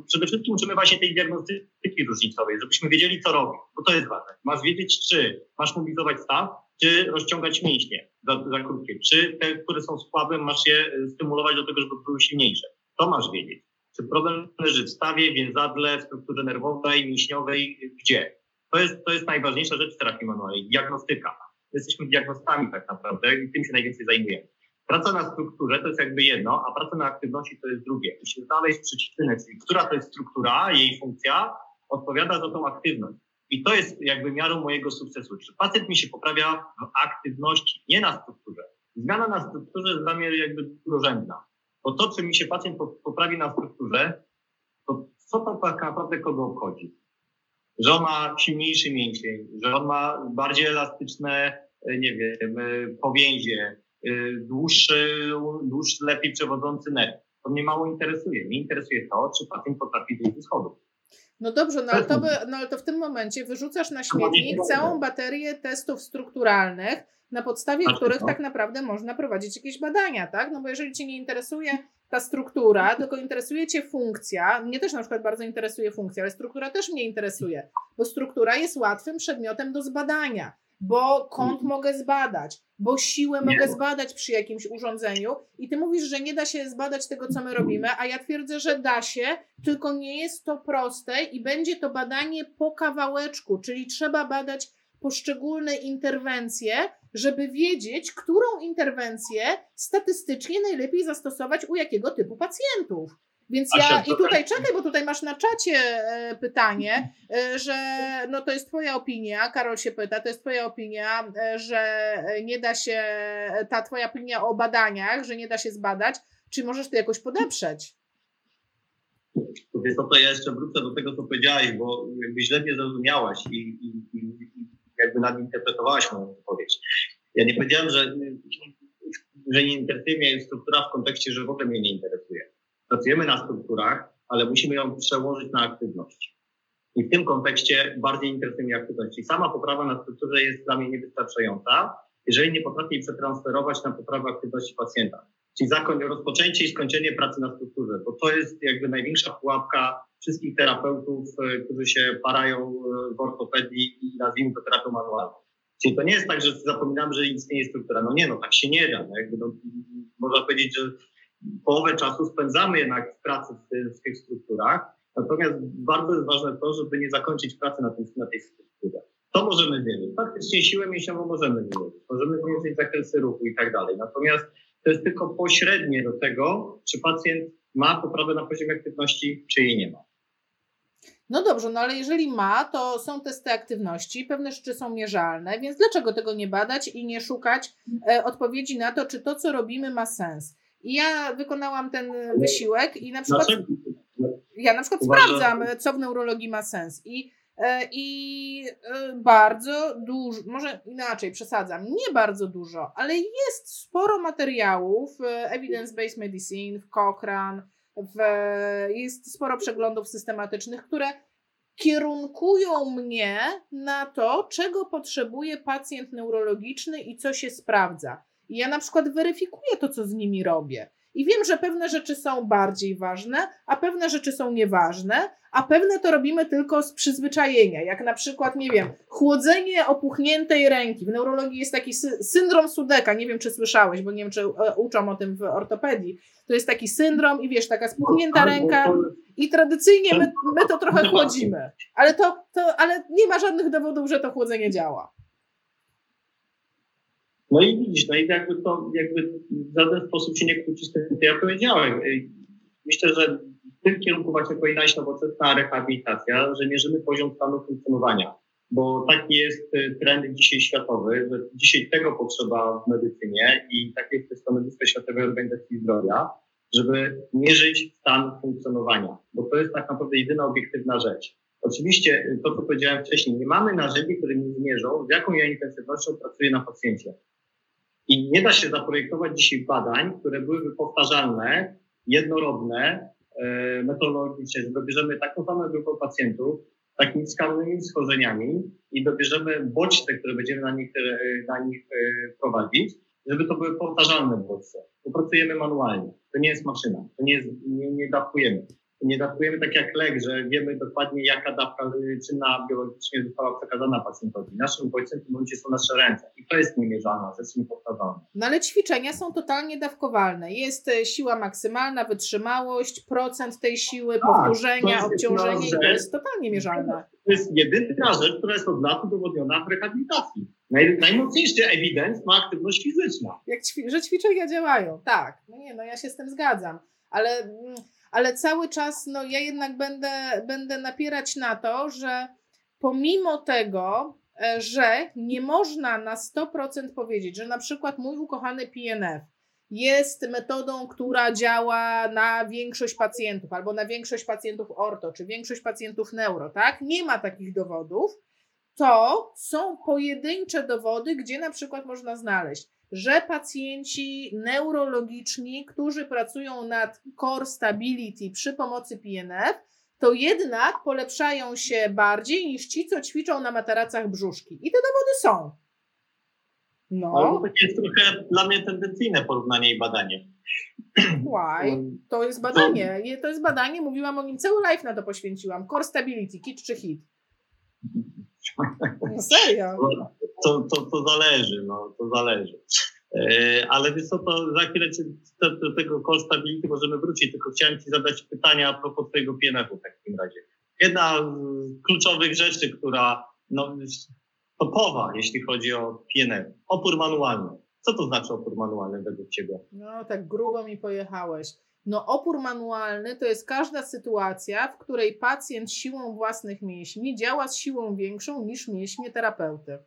B: przede wszystkim uczymy właśnie tej diagnostyki różnicowej, żebyśmy wiedzieli, co robić, bo to jest ważne. Masz wiedzieć, czy masz mobilizować staw, czy rozciągać mięśnie za, za krótkie, czy te, które są słabe, masz je e, stymulować do tego, żeby były silniejsze. To masz wiedzieć. Czy problem leży w stawie, więzadle, w strukturze nerwowej, mięśniowej, gdzie? To jest, to jest najważniejsza rzecz w terapii manualnej, diagnostyka. Jesteśmy diagnostami tak naprawdę i tym się najwięcej zajmujemy. Praca na strukturze to jest jakby jedno, a praca na aktywności to jest drugie. Musimy znaleźć przyczynę, czyli która to jest struktura, jej funkcja odpowiada za tą aktywność. I to jest jakby miarą mojego sukcesu. Czy pacjent mi się poprawia w aktywności, nie na strukturze. Zmiana na strukturze jest dla mnie jakby drugorzędna. Bo to, czy mi się pacjent poprawi na strukturze, to co to tak naprawdę kogo obchodzi? Że on ma silniejszy mięsień, że on ma bardziej elastyczne, nie wiem, powięzie, Y, dłuższy, dłuższy, lepiej przewodzący nerw. To mnie mało interesuje. Mnie interesuje to, czy pacjent potrafi wyjść ze schodów.
A: No dobrze, no ale, to by, no ale to w tym momencie wyrzucasz na śmietnik całą baterię testów strukturalnych, na podstawie znaczy, których tak naprawdę można prowadzić jakieś badania, tak? No bo jeżeli Cię nie interesuje ta struktura, tylko interesuje Cię funkcja, mnie też na przykład bardzo interesuje funkcja, ale struktura też mnie interesuje, bo struktura jest łatwym przedmiotem do zbadania bo kąt mhm. mogę zbadać, bo siłę nie. mogę zbadać przy jakimś urządzeniu i ty mówisz, że nie da się zbadać tego, co my robimy, a ja twierdzę, że da się, tylko nie jest to proste i będzie to badanie po kawałeczku, czyli trzeba badać poszczególne interwencje, żeby wiedzieć, którą interwencję statystycznie najlepiej zastosować u jakiego typu pacjentów. Więc ja i tutaj czekaj, bo tutaj masz na czacie e, pytanie, e, że no to jest Twoja opinia, Karol się pyta, to jest Twoja opinia, e, że nie da się, ta Twoja opinia o badaniach, że nie da się zbadać, czy możesz to jakoś podeprzeć?
B: Wiesz to ja jeszcze wrócę do tego, co powiedziałeś, bo jakby źle mnie zrozumiałaś i, i, i jakby nadinterpretowałaś moją wypowiedź. Ja nie powiedziałem, że, że nie interesuje mnie struktura w kontekście, że w ogóle mnie nie interesuje. Pracujemy na strukturach, ale musimy ją przełożyć na aktywność. I w tym kontekście bardziej interesuje mnie aktywność. I sama poprawa na strukturze jest dla mnie niewystarczająca, jeżeli nie potrafię jej przetransferować na poprawę aktywności pacjenta. Czyli zakoń, rozpoczęcie i skończenie pracy na strukturze, bo to jest jakby największa pułapka wszystkich terapeutów, e, którzy się parają e, w ortopedii i nazwijmy to terapią manualną. Czyli to nie jest tak, że zapominamy, że istnieje struktura. No nie, no tak się nie da. No jakby no, można powiedzieć, że połowę czasu spędzamy jednak w pracy w, w tych strukturach, natomiast bardzo jest ważne to, żeby nie zakończyć pracy na, tym, na tej strukturze. To możemy zmienić. Faktycznie siłę mięśniową możemy zmienić. Możemy zmniejszyć zakresy ruchu i tak dalej. Natomiast to jest tylko pośrednie do tego, czy pacjent ma poprawę na poziomie aktywności, czy jej nie ma.
A: No dobrze, no ale jeżeli ma, to są testy aktywności, pewne rzeczy są mierzalne, więc dlaczego tego nie badać i nie szukać e, odpowiedzi na to, czy to, co robimy, ma sens? I ja wykonałam ten wysiłek i na przykład. Ja na przykład sprawdzam, co w neurologii ma sens. I E, I e, bardzo dużo, może inaczej przesadzam, nie bardzo dużo, ale jest sporo materiałów w Evidence-Based Medicine, w Cochrane, w, jest sporo przeglądów systematycznych, które kierunkują mnie na to, czego potrzebuje pacjent neurologiczny i co się sprawdza. I ja na przykład weryfikuję to, co z nimi robię. I wiem, że pewne rzeczy są bardziej ważne, a pewne rzeczy są nieważne, a pewne to robimy tylko z przyzwyczajenia. Jak na przykład, nie wiem, chłodzenie opuchniętej ręki. W neurologii jest taki sy syndrom Sudeka, nie wiem czy słyszałeś, bo nie wiem czy e, uczą o tym w ortopedii. To jest taki syndrom i wiesz, taka spuchnięta ręka i tradycyjnie my, my to trochę chłodzimy. Ale, to, to, ale nie ma żadnych dowodów, że to chłodzenie działa.
B: No i widzisz, no i jakby to jakby w żaden sposób się nie kłóci z tym, co ja powiedziałem. Myślę, że w tym kierunku właśnie powinna iść nowoczesna rehabilitacja, że mierzymy poziom stanu funkcjonowania. Bo taki jest y, trend dzisiaj światowy, że dzisiaj tego potrzeba w medycynie i takie jest stanowisko Światowej Organizacji Zdrowia, żeby mierzyć stan funkcjonowania, bo to jest tak naprawdę jedyna obiektywna rzecz. Oczywiście y, to, co powiedziałem wcześniej, nie mamy narzędzi, które mi zmierzą, z jaką ja intensywnością pracuję na pacjencie. I nie da się zaprojektować dzisiaj badań, które byłyby powtarzalne, jednorodne, e, metodologicznie, że dobierzemy taką samą grupę pacjentów, takimi skalnymi schorzeniami i dobierzemy bodźce, które będziemy na nich, e, na nich e, prowadzić, żeby to były powtarzalne bodźce. Popracujemy manualnie. To nie jest maszyna. To nie jest, nie, nie dawkujemy nie dawkujemy tak jak lek, że wiemy dokładnie jaka dawka czynna biologicznie została przekazana pacjentowi. Naszym bodźcem w tym momencie są nasze ręce i to jest niemierzalna, rzecz niepowtarzalna.
A: No ale ćwiczenia są totalnie dawkowalne. Jest e, siła maksymalna, wytrzymałość, procent tej siły, tak, powtórzenia, obciążenie to jest totalnie mierzalne.
B: To jest jedyna rzecz, która jest od lat udowodniona w rehabilitacji. Naj, najmocniejszy ewidens ma aktywność fizyczna.
A: Jak ćwi że ćwiczenia działają, tak. No nie, no ja się z tym zgadzam. Ale mm, ale cały czas no, ja jednak będę, będę napierać na to, że pomimo tego, e, że nie można na 100% powiedzieć, że na przykład mój ukochany PNF jest metodą, która działa na większość pacjentów, albo na większość pacjentów orto, czy większość pacjentów neuro, tak? Nie ma takich dowodów. To są pojedyncze dowody, gdzie na przykład można znaleźć że pacjenci neurologiczni, którzy pracują nad core stability przy pomocy PNF, to jednak polepszają się bardziej niż ci, co ćwiczą na materacach brzuszki. I te dowody są.
B: No. Ale to jest trochę dla mnie tendencyjne porównanie i badanie.
A: Why? To jest badanie. To jest badanie, mówiłam o nim, cały live na to poświęciłam. Core Stability, kit czy hit? No serio.
B: To, to, to zależy, no, to zależy. E, ale wiesz co, to za chwilę do, do tego call stability możemy wrócić, tylko chciałem Ci zadać pytania a propos Twojego PNF-u w takim razie. Jedna z kluczowych rzeczy, która no, topowa, jeśli chodzi o PNF, opór manualny. Co to znaczy opór manualny według Ciebie?
A: No, tak grubo mi pojechałeś. No, opór manualny to jest każda sytuacja, w której pacjent siłą własnych mięśni działa z siłą większą niż mięśnie terapeuty.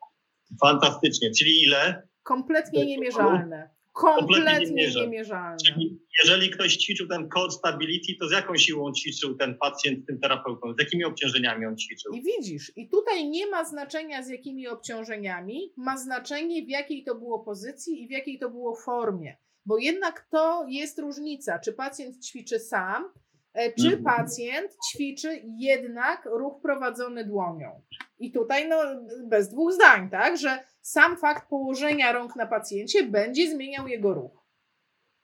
B: Fantastycznie. Czyli ile?
A: Kompletnie niemierzalne. kompletnie niemierzalne.
B: Czyli jeżeli ktoś ćwiczył ten core stability, to z jaką siłą ćwiczył ten pacjent z tym terapeutą? Z jakimi obciążeniami on ćwiczył?
A: I widzisz, i tutaj nie ma znaczenia z jakimi obciążeniami, ma znaczenie w jakiej to było pozycji i w jakiej to było formie. Bo jednak to jest różnica, czy pacjent ćwiczy sam, e, czy mhm. pacjent ćwiczy jednak ruch prowadzony dłonią. I tutaj no, bez dwóch zdań, tak, że sam fakt położenia rąk na pacjencie będzie zmieniał jego ruch.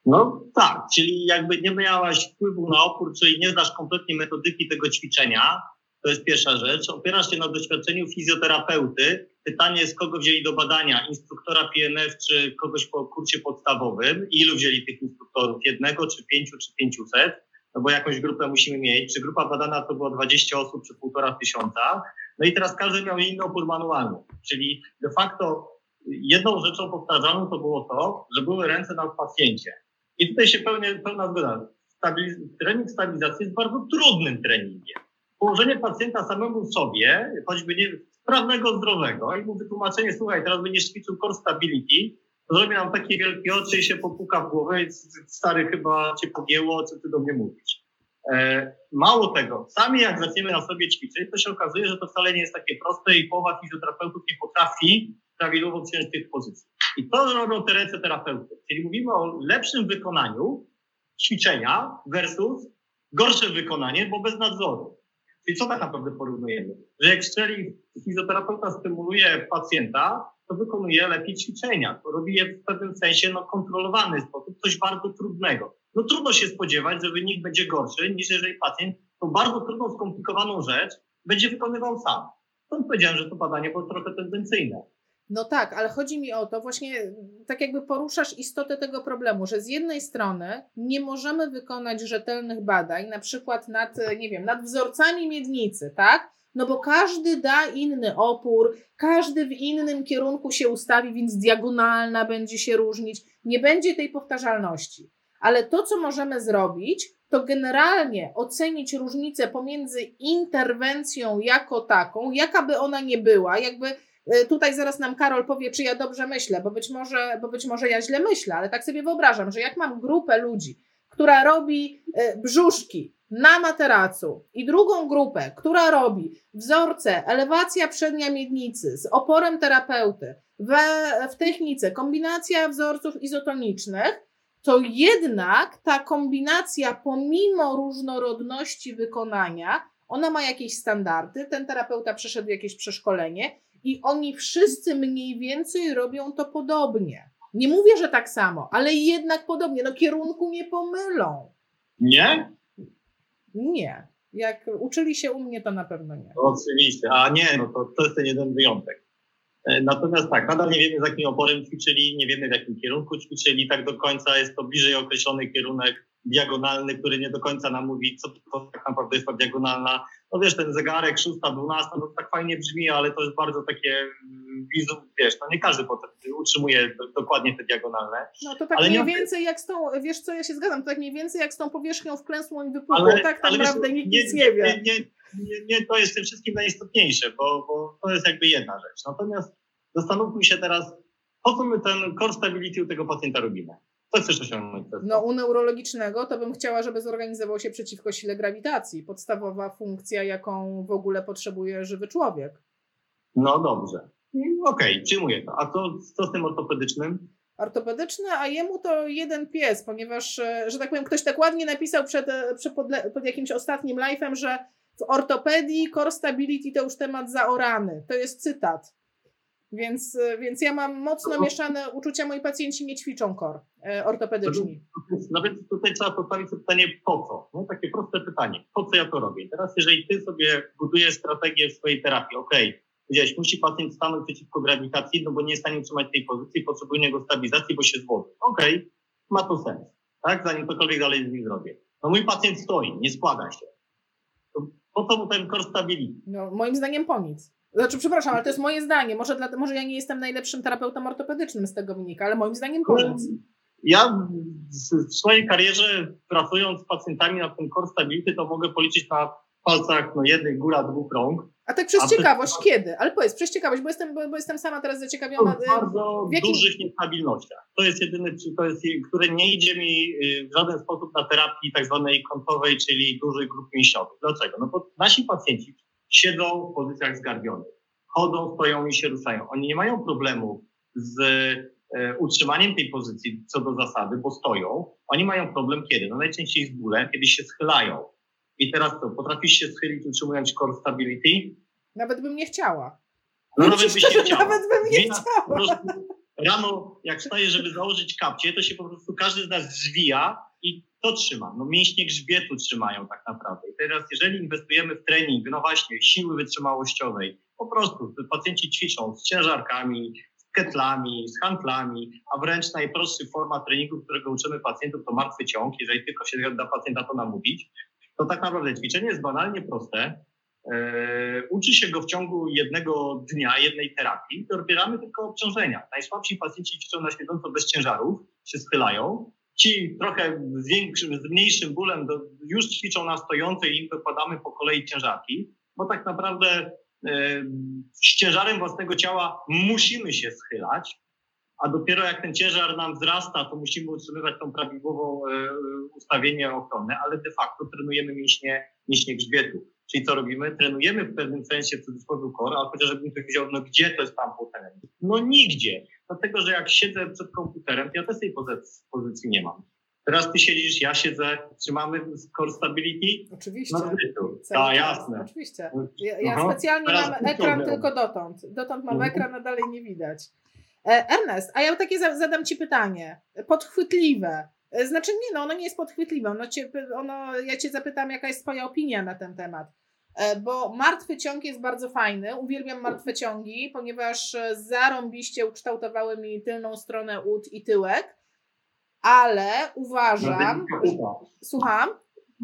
B: No tak, czyli jakby nie miałaś wpływu na opór, czyli nie znasz kompletnie metodyki tego ćwiczenia, to jest pierwsza rzecz. Opierasz się na doświadczeniu fizjoterapeuty. Pytanie jest, kogo wzięli do badania? Instruktora PNF czy kogoś po kursie podstawowym? Ilu wzięli tych instruktorów? Jednego, czy pięciu, czy pięciuset? No bo jakąś grupę musimy mieć. Czy grupa badana to było 20 osób, czy półtora tysiąca? No i teraz każdy miał inny opór manualny. Czyli de facto jedną rzeczą powtarzaną to było to, że były ręce na pacjencie. I tutaj się pełnia, pełna zgoda. Stabiliz trening stabilizacji jest bardzo trudnym treningiem. Położenie pacjenta samemu sobie, choćby nie sprawnego, zdrowego i mu wytłumaczenie, słuchaj, teraz będziesz ćwiczył core stability, zrobi nam takie wielkie oczy i się popuka w głowę i stary chyba cię pogięło, co ty do mnie mówisz. E, mało tego, sami jak zaczniemy na sobie ćwiczyć, to się okazuje, że to wcale nie jest takie proste i połowa fizjoterapeutów nie potrafi prawidłowo przyjąć tych pozycji. I to robią te ręce terapeuty. Czyli mówimy o lepszym wykonaniu ćwiczenia versus gorsze wykonanie, bo bez nadzoru. Czyli co tak naprawdę porównujemy? Że jak strzeli fizjoterapeuta stymuluje pacjenta, to wykonuje lepiej ćwiczenia. Robi je w pewnym sensie no, kontrolowany sposób, coś bardzo trudnego. No trudno się spodziewać, że wynik będzie gorszy, niż jeżeli pacjent tą bardzo trudną, skomplikowaną rzecz będzie wykonywał sam. Stąd powiedziałem, że to badanie było trochę tendencyjne.
A: No tak, ale chodzi mi o to, właśnie tak jakby poruszasz istotę tego problemu, że z jednej strony nie możemy wykonać rzetelnych badań, na przykład nad, nie wiem, nad wzorcami miednicy, tak? No bo każdy da inny opór, każdy w innym kierunku się ustawi, więc diagonalna będzie się różnić, nie będzie tej powtarzalności. Ale to, co możemy zrobić, to generalnie ocenić różnicę pomiędzy interwencją jako taką, jaka by ona nie była, jakby E, tutaj zaraz nam Karol powie, czy ja dobrze myślę, bo być może, bo być może ja źle myślę, ale tak sobie wyobrażam, że jak mam grupę ludzi, która robi e, brzuszki na materacu i drugą grupę, która robi wzorce elewacja przednia miednicy z oporem terapeuty w technice kombinacja wzorców izotonicznych, to jednak ta kombinacja pomimo różnorodności wykonania, ona ma jakieś standardy, ten terapeuta przeszedł jakieś przeszkolenie i oni wszyscy mniej więcej robią to podobnie. Nie mówię, że tak samo, ale jednak podobnie. No kierunku nie pomylą.
B: Nie?
A: Nie. Jak uczyli się u mnie, to na pewno nie.
B: oczywiście. A nie, no to, to jest ten jeden wyjątek. E, natomiast tak, nadal nie wiemy z jakim oporem ćwiczyli, nie wiemy w jakim kierunku ćwiczyli, tak do końca jest to bliżej określony kierunek diagonalny, który nie do końca nam mówi, co to tak naprawdę jest ta diagonalna. No wiesz, ten zegarek 6, 12, no tak fajnie brzmi, ale to jest bardzo takie wizu, wiesz, no nie każdy potem utrzymuje do, dokładnie te diagonalne.
A: No to tak ale mniej nie... więcej jak z tą, wiesz co, ja się zgadzam, to tak mniej więcej jak z tą powierzchnią wklęsłą i wypukłą, ale, tak naprawdę nikt nie, nic nie wie.
B: Nie, nie, nie, nie, to jest tym wszystkim najistotniejsze, bo, bo to jest jakby jedna rzecz. Natomiast zastanówmy się teraz, po co my ten core stability u tego pacjenta robimy? Co chcesz osiągnąć?
A: No u neurologicznego to bym chciała, żeby zorganizował się przeciwko sile grawitacji. Podstawowa funkcja, jaką w ogóle potrzebuje żywy człowiek.
B: No dobrze. Okej, okay, przyjmuję to. A co, co z tym ortopedycznym?
A: Ortopedyczny, a jemu to jeden pies, ponieważ, e, że tak powiem, ktoś tak ładnie napisał przed, e, przed pod, pod jakimś ostatnim live'em, że w ortopedii core stability to już temat zaorany. To jest cytat. Więc, e, więc ja mam mocno mieszane uczucia, moi pacjenci nie ćwiczą kor ortopedyczni.
B: No więc tutaj trzeba postawić sobie pytanie, po co? No, takie proste pytanie, po co ja to robię? Teraz jeżeli ty sobie budujesz strategię w swojej terapii, okej, okay, powiedziałeś, musi pacjent stanąć przeciwko grawitacji, no bo nie jest w stanie utrzymać tej pozycji, potrzebuje niego stabilizacji, bo się złoży. Okej, okay, ma to sens, tak? Zanim cokolwiek dalej z nim zrobię. No mój pacjent stoi, nie składa się. To po co mu ten core stability?
A: No moim zdaniem po nic. Znaczy, przepraszam, ale to jest moje zdanie. Może, dla, może ja nie jestem najlepszym terapeutą ortopedycznym z tego wynika, ale moim zdaniem koniec.
B: Ja w swojej karierze pracując z pacjentami na tym core stability, to mogę policzyć na palcach no, jednej góra dwóch rąk.
A: A tak przez ciekawość, kiedy? Ale powiedz, przez ciekawość, bo jestem, bo, bo jestem sama teraz zaciekawiona.
B: W bardzo w jakim... dużych niestabilnościach. To jest jedyny, to jest, który nie idzie mi y, w żaden sposób na terapii tak zwanej kątowej, czyli dużych grup mięśniowych. Dlaczego? No bo nasi pacjenci siedzą w pozycjach zgarbionych. Chodzą, stoją i się ruszają. Oni nie mają problemu z e, utrzymaniem tej pozycji co do zasady, bo stoją. Oni mają problem kiedy? No najczęściej z bólem, kiedy się schylają i teraz to, potrafisz się schylić utrzymując core stability?
A: Nawet bym nie chciała.
B: No nawet byś nie chciała.
A: Nawet bym nie chciała.
B: Rano, jak wstaję, żeby założyć kapcie, to się po prostu każdy z nas zwija i to trzyma. No mięśnie grzbietu trzymają tak naprawdę. I teraz, jeżeli inwestujemy w trening, no właśnie, siły wytrzymałościowej, po prostu pacjenci ćwiczą z ciężarkami, z ketlami, z handlami, a wręcz najprostszy forma treningu, którego uczymy pacjentów, to martwy ciąg, jeżeli tylko się da pacjenta to namówić to tak naprawdę ćwiczenie jest banalnie proste. E, uczy się go w ciągu jednego dnia, jednej terapii, to odbieramy tylko obciążenia. Najsłabsi pacjenci ćwiczą na siedząco bez ciężarów, się schylają. Ci trochę z, większym, z mniejszym bólem do, już ćwiczą na stojącej i im wykładamy po kolei ciężarki, bo tak naprawdę e, z ciężarem własnego ciała musimy się schylać, a dopiero jak ten ciężar nam wzrasta, to musimy utrzymywać tą prawidłową e, ustawienie ochronne, ale de facto trenujemy mięśnie, mięśnie grzbietu. Czyli co robimy? Trenujemy w pewnym sensie w cudzysłowie core, ale chociażbym ktoś wziął, no gdzie to jest tam potem? No nigdzie. Dlatego, że jak siedzę przed komputerem, to ja też tej pozycji, pozycji nie mam. Teraz ty siedzisz, ja siedzę, trzymamy core stability?
A: Oczywiście.
B: No, tak, jasne.
A: Oczywiście. Ja, ja specjalnie Teraz mam ekran tylko dotąd. Dotąd mam mhm. ekran, a dalej nie widać. E, Ernest, a ja takie zadam Ci pytanie, podchwytliwe. E, znaczy nie, no ono nie jest podchwytliwe, ono cię, ono, ja Cię zapytam, jaka jest Twoja opinia na ten temat. E, bo martwy ciąg jest bardzo fajny, uwielbiam martwe ciągi, ponieważ zarąbiście ukształtowały mi tylną stronę ud i tyłek, ale uważam... Słucham?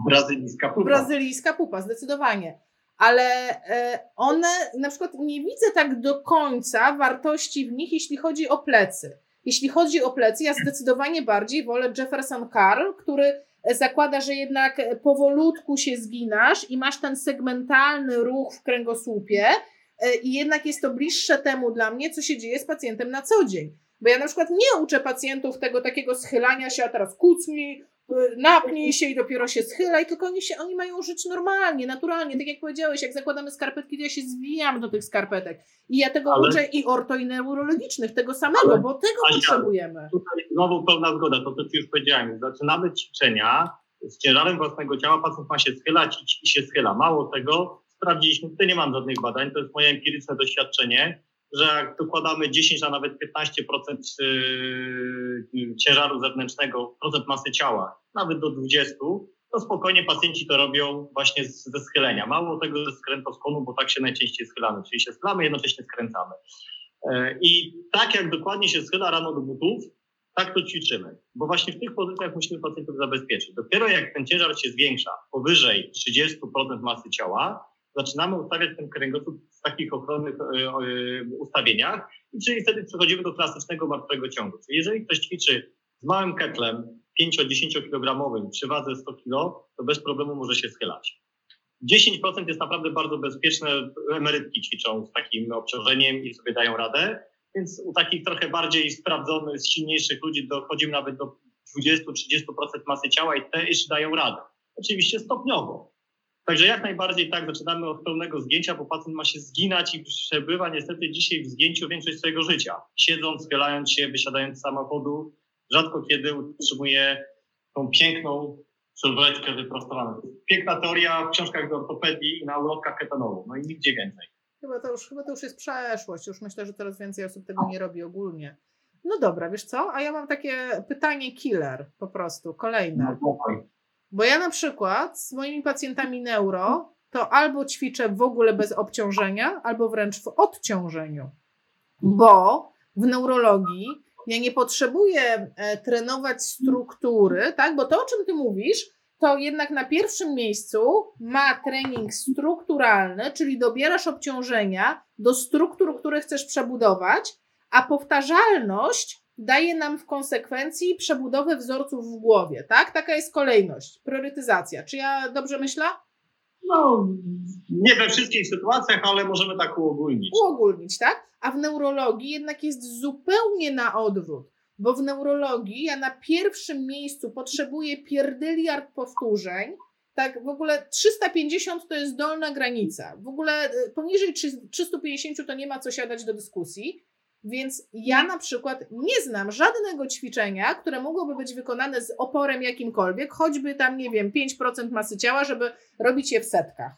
B: Brazylijska pupa.
A: Brazylijska pupa, zdecydowanie ale e, one na przykład nie widzę tak do końca wartości w nich, jeśli chodzi o plecy. Jeśli chodzi o plecy, ja zdecydowanie bardziej wolę Jefferson Carl, który zakłada, że jednak powolutku się zginasz i masz ten segmentalny ruch w kręgosłupie e, i jednak jest to bliższe temu dla mnie, co się dzieje z pacjentem na co dzień. Bo ja na przykład nie uczę pacjentów tego takiego schylania się, a teraz kucnij, napnij się i dopiero się schylaj, tylko oni, się, oni mają żyć normalnie, naturalnie. Tak jak powiedziałeś, jak zakładamy skarpetki, to ja się zwijam do tych skarpetek. I ja tego ale, uczę i orto, i neurologicznych, tego samego, ale, bo tego Asia, potrzebujemy.
B: Tutaj znowu pełna zgoda, to co Ci już powiedziałem. Zaczynamy ćwiczenia z ciężarem własnego ciała, pacjent ma się schylać i, i się schyla. Mało tego, sprawdziliśmy, tutaj nie mam żadnych badań, to jest moje empiryczne doświadczenie, że jak dokładamy 10, a nawet 15% y, ciężaru zewnętrznego, procent masy ciała, nawet do 20, to spokojnie pacjenci to robią właśnie ze schylenia. Mało tego ze skrętoskonu, bo tak się najczęściej schylamy, czyli się schylamy, jednocześnie skręcamy. E, I tak jak dokładnie się schyla rano do butów, tak to ćwiczymy, bo właśnie w tych pozycjach musimy pacjentów zabezpieczyć. Dopiero jak ten ciężar się zwiększa powyżej 30% masy ciała, zaczynamy ustawiać ten kręgosłup w takich ochronnych e, e, ustawieniach, i czyli wtedy przechodzimy do klasycznego martwego ciągu. Czyli jeżeli ktoś ćwiczy z małym ketlem 5-10 kg przy wadze 100 kg, to bez problemu może się schylać. 10% jest naprawdę bardzo bezpieczne. Emerytki ćwiczą z takim obciążeniem i sobie dają radę. Więc u takich trochę bardziej sprawdzonych, silniejszych ludzi dochodzimy nawet do 20-30% masy ciała i też dają radę. Oczywiście stopniowo. Także jak najbardziej tak, zaczynamy od pełnego zgięcia, bo pacjent ma się zginać i przebywa niestety dzisiaj w zgięciu większość swojego życia. Siedząc, schylając się, wysiadając z samochodu, rzadko kiedy utrzymuje tą piękną sylwetkę wyprostowaną. Piękna teoria w książkach do ortopedii i na ulotkach ketanowych, no i nigdzie więcej.
A: Chyba to, już, chyba to już jest przeszłość, już myślę, że coraz więcej osób tego nie robi ogólnie. No dobra, wiesz co? A ja mam takie pytanie killer po prostu, kolejne. No, bo ja na przykład z moimi pacjentami neuro to albo ćwiczę w ogóle bez obciążenia, albo wręcz w odciążeniu. Bo w neurologii ja nie potrzebuję e, trenować struktury, tak? Bo to, o czym ty mówisz, to jednak na pierwszym miejscu ma trening strukturalny, czyli dobierasz obciążenia do struktur, które chcesz przebudować, a powtarzalność daje nam w konsekwencji przebudowę wzorców w głowie, tak? Taka jest kolejność, priorytetyzacja. Czy ja dobrze myślę?
B: No, nie we wszystkich sytuacjach, ale możemy tak uogólnić.
A: Uogólnić, tak? A w neurologii jednak jest zupełnie na odwrót, bo w neurologii ja na pierwszym miejscu potrzebuję pierdyliard powtórzeń, tak, w ogóle 350 to jest dolna granica. W ogóle y, poniżej 350 to nie ma co siadać do dyskusji. Więc ja na przykład nie znam żadnego ćwiczenia, które mogłoby być wykonane z oporem jakimkolwiek, choćby tam, nie wiem, 5% masy ciała, żeby robić je w setkach.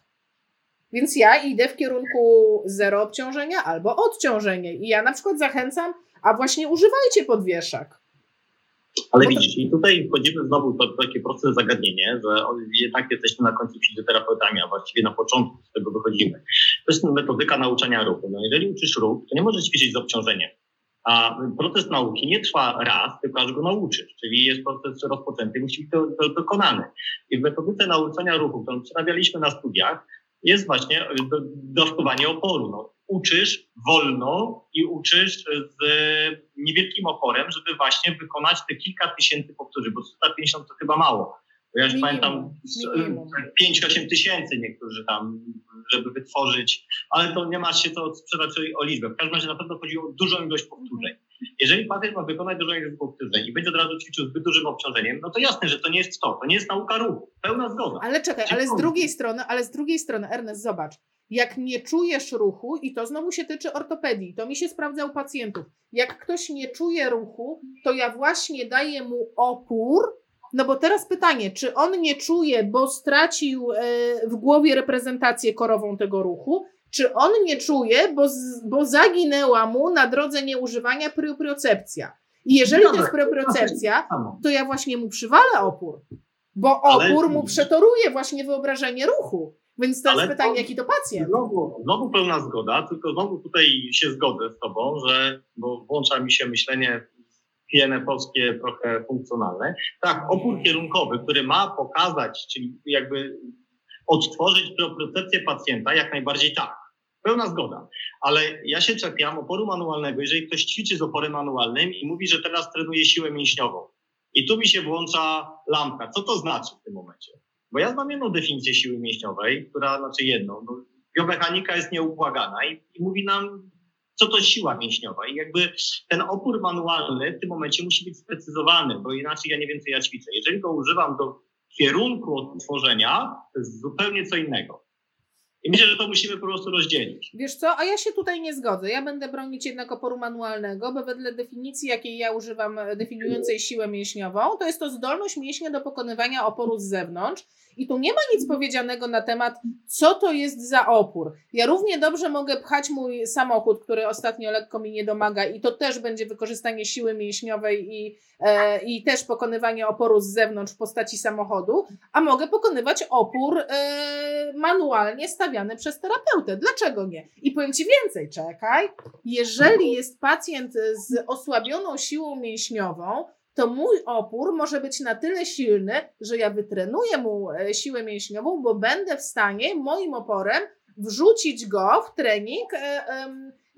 A: Więc ja idę w kierunku zero obciążenia albo odciążenia. I ja na przykład zachęcam, a właśnie używajcie podwieszak.
B: Ale widzisz, i tutaj wchodzimy znowu w takie proste zagadnienie, że jednak jesteśmy na końcu fizjoterapeutami, a właściwie na początku z tego wychodzimy. To jest metodyka nauczania ruchu. No jeżeli uczysz ruch, to nie możesz ćwiczyć z obciążeniem. A proces nauki nie trwa raz, tylko aż go nauczysz. Czyli jest proces rozpoczęty, musi być to, to dokonany. I w metodyce nauczania ruchu, którą przerabialiśmy na studiach, jest właśnie dawkowanie oporu. No, uczysz wolno i uczysz z niewielkim oporem, żeby właśnie wykonać te kilka tysięcy powtórzeń, bo 150 to chyba mało. Ja już pamiętam 5-8 tysięcy niektórzy tam, żeby wytworzyć, ale to nie ma się to sprzedać o liczbę. W każdym razie na pewno chodzi o dużą ilość powtórzeń. Jeżeli pacjent ma wykonać dużą ilość powtórzeń i będzie od razu ćwiczył zbyt dużym obciążeniem, no to jasne, że to nie jest to, to nie jest nauka ruchu. Pełna zgoda.
A: Ale czekaj, ale z drugiej strony, ale z drugiej strony, Ernest, zobacz, jak nie czujesz ruchu, i to znowu się tyczy ortopedii, to mi się sprawdza u pacjentów. Jak ktoś nie czuje ruchu, to ja właśnie daję mu opór, no bo teraz pytanie, czy on nie czuje, bo stracił e, w głowie reprezentację korową tego ruchu, czy on nie czuje, bo, bo zaginęła mu na drodze nieużywania propriocepcja. I jeżeli to jest propriocepcja, to ja właśnie mu przywalę opór, bo opór mu przetoruje właśnie wyobrażenie ruchu. Więc to Ale jest pytanie, to, jaki to pacjent.
B: Znowu, znowu pełna zgoda, tylko znowu tutaj się zgodzę z Tobą, że bo włącza mi się myślenie polskie trochę funkcjonalne. Tak, opór kierunkowy, który ma pokazać, czyli jakby odtworzyć percepcję pacjenta, jak najbardziej tak. Pełna zgoda. Ale ja się czepiam oporu manualnego, jeżeli ktoś ćwiczy z oporem manualnym i mówi, że teraz trenuje siłę mięśniową. I tu mi się włącza lampka. Co to znaczy w tym momencie? Bo ja znam jedną definicję siły mięśniowej, która, znaczy jedną, no, biomechanika jest nieubłagana i, i mówi nam, co to siła mięśniowa. I jakby ten opór manualny w tym momencie musi być sprecyzowany, bo inaczej ja nie wiem, co ja ćwiczę. Jeżeli go używam do kierunku odtworzenia, to jest zupełnie co innego. I myślę, że to musimy po prostu rozdzielić.
A: Wiesz co, a ja się tutaj nie zgodzę. Ja będę bronić jednak oporu manualnego, bo wedle definicji, jakiej ja używam, definiującej siłę mięśniową, to jest to zdolność mięśnia do pokonywania oporu z zewnątrz i tu nie ma nic powiedzianego na temat, co to jest za opór. Ja równie dobrze mogę pchać mój samochód, który ostatnio lekko mi nie domaga, i to też będzie wykorzystanie siły mięśniowej i, e, i też pokonywanie oporu z zewnątrz w postaci samochodu, a mogę pokonywać opór e, manualnie przez terapeutę. Dlaczego nie? I powiem Ci więcej, czekaj. Jeżeli jest pacjent z osłabioną siłą mięśniową, to mój opór może być na tyle silny, że ja wytrenuję mu e, siłę mięśniową, bo będę w stanie moim oporem wrzucić go w trening, e,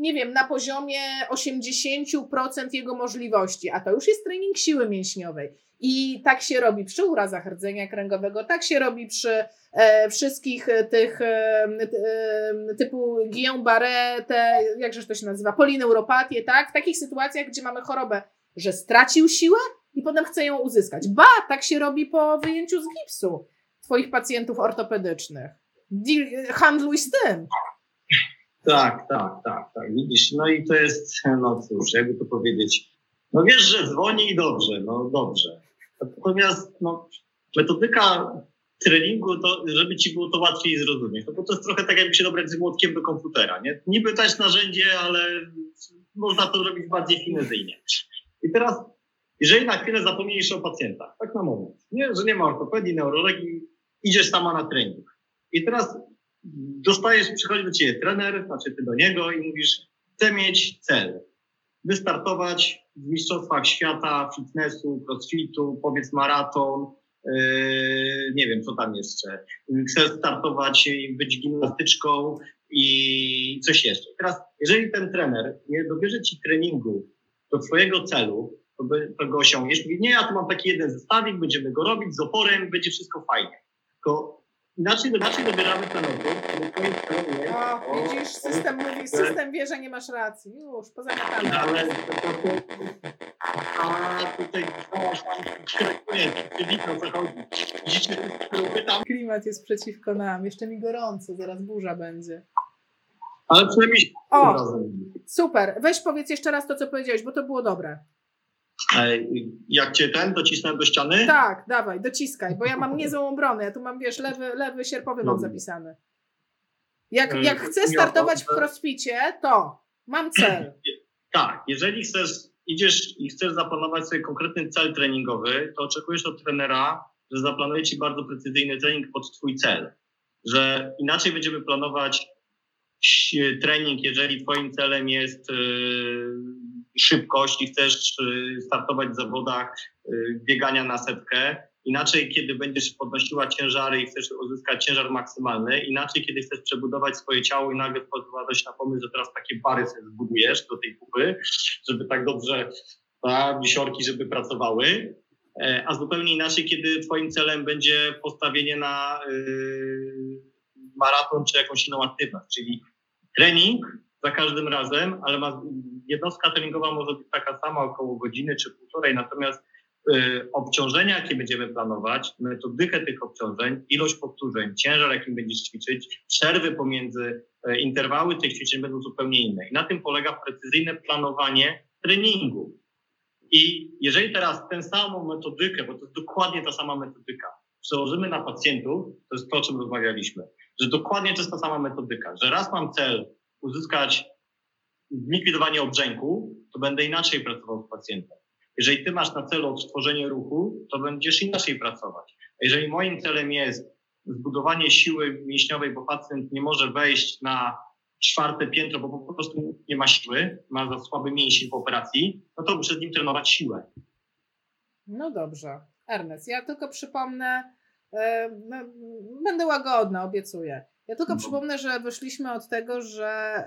A: nie wiem, na poziomie 80% jego możliwości, a to już jest trening siły mięśniowej. I tak się robi przy urazach rdzenia kręgowego, tak się robi przy e, wszystkich tych e, e, typu Guillain-Barré, te, jakże to się nazywa, polineuropatie, tak? W takich sytuacjach, gdzie mamy chorobę że stracił siłę i potem chce ją uzyskać. Ba, tak się robi po wyjęciu z gipsu Twoich pacjentów ortopedycznych. handluj z tym.
B: Tak, tak, tak, tak. Widzisz, no i to jest, no cóż, jakby to powiedzieć. No wiesz, że dzwoni i dobrze, no dobrze. Natomiast no, metodyka treningu, to, żeby ci było to łatwiej zrozumieć. No bo to jest trochę tak, jakby się dobrać z młotkiem do komputera, nie? Niby też narzędzie, ale można to robić bardziej finezyjnie. I teraz, jeżeli na chwilę zapomnisz o pacjentach, tak na moment, nie, że nie ma ortopedii, neurologii, idziesz sama na trening. I teraz dostajesz, przychodzi do ciebie trener, znaczy ty do niego i mówisz, chcę mieć cel. Wystartować w mistrzostwach świata, fitnessu, crossfitu, powiedz maraton, yy, nie wiem, co tam jeszcze. Chcę startować i być gimnastyczką i coś jeszcze. Teraz, jeżeli ten trener nie dobierze ci treningu do twojego celu, to, by, to go osiągniesz. Mówi, nie, ja tu mam taki jeden zestawik, będziemy go robić z oporem, będzie wszystko fajnie. Tylko inaczej, inaczej dobieramy ten
A: O, widzisz, system mówi, system wie, że nie masz racji. Już, pozamiatamy.
B: Ale a tutaj skrekuje, widzę o co chodzi. Widzicie, pytam.
A: Klimat jest przeciwko nam. Jeszcze mi gorąco, zaraz burza będzie.
B: Ale przynajmniej
A: O!
B: razem.
A: Super. Weź powiedz jeszcze raz to, co powiedziałeś, bo to było dobre.
B: E, Jak cię ten docisnę do ściany?
A: Tak, dawaj, dociskaj, bo ja mam niezłą obronę. Ja tu mam, wiesz, lewy, lewy sierpowy mam
B: Dobra.
A: zapisany. Jak,
B: E,
A: jak chcę startować w crossficie, to mam cel.
B: Tak, jeżeli chcesz, idziesz i chcesz zaplanować sobie konkretny cel treningowy, to oczekujesz od trenera, że zaplanuje ci bardzo precyzyjny trening pod twój cel. Że inaczej będziemy planować trening, jeżeli twoim celem jest yy, szybkość i chcesz yy, startować w zawodach yy, biegania na setkę. Inaczej, kiedy będziesz podnosiła ciężary i chcesz uzyskać ciężar maksymalny. Inaczej, kiedy chcesz przebudować swoje ciało i nagle wpadłaś na pomysł, że teraz takie bary sobie zbudujesz do tej kupy, żeby tak dobrze ta wisiorki, żeby pracowały. E, A zupełnie inaczej, kiedy twoim celem będzie postawienie na yy, maraton czy jakąś inną aktywność, czyli trening za każdym razem, ale ma, jednostka treningowa może być taka sama, około godziny czy półtorej, natomiast y, obciążenia, jakie będziemy planować, metodykę tych obciążeń, ilość powtórzeń, ciężar, jakim będziesz ćwiczyć, przerwy pomiędzy, y, interwały tych ćwiczeń będą zupełnie inne. I na tym polega precyzyjne planowanie treningu. I jeżeli teraz tę samą metodykę, bo to jest dokładnie ta sama metodyka, przełożymy na pacjentów, to jest to, o czym rozmawialiśmy, że dokładnie to jest ta sama metodyka, że raz mam cel uzyskać likwidowanie obrzęku, to będę inaczej pracował z pacjentem. Jeżeli ty masz na celu odtworzenie ruchu, to będziesz inaczej pracować. A jeżeli moim celem jest zbudowanie siły mięśniowej, bo pacjent nie może wejść na czwarte piętro, bo po prostu nie ma siły, ma za słaby mięsień po operacji, no to z nim trenować siłę.
A: No dobrze. Ernest, ja tylko przypomnę, no, będę łagodna, obiecuję. Ja tylko
B: No.
A: przypomnę, że wyszliśmy od tego, że e,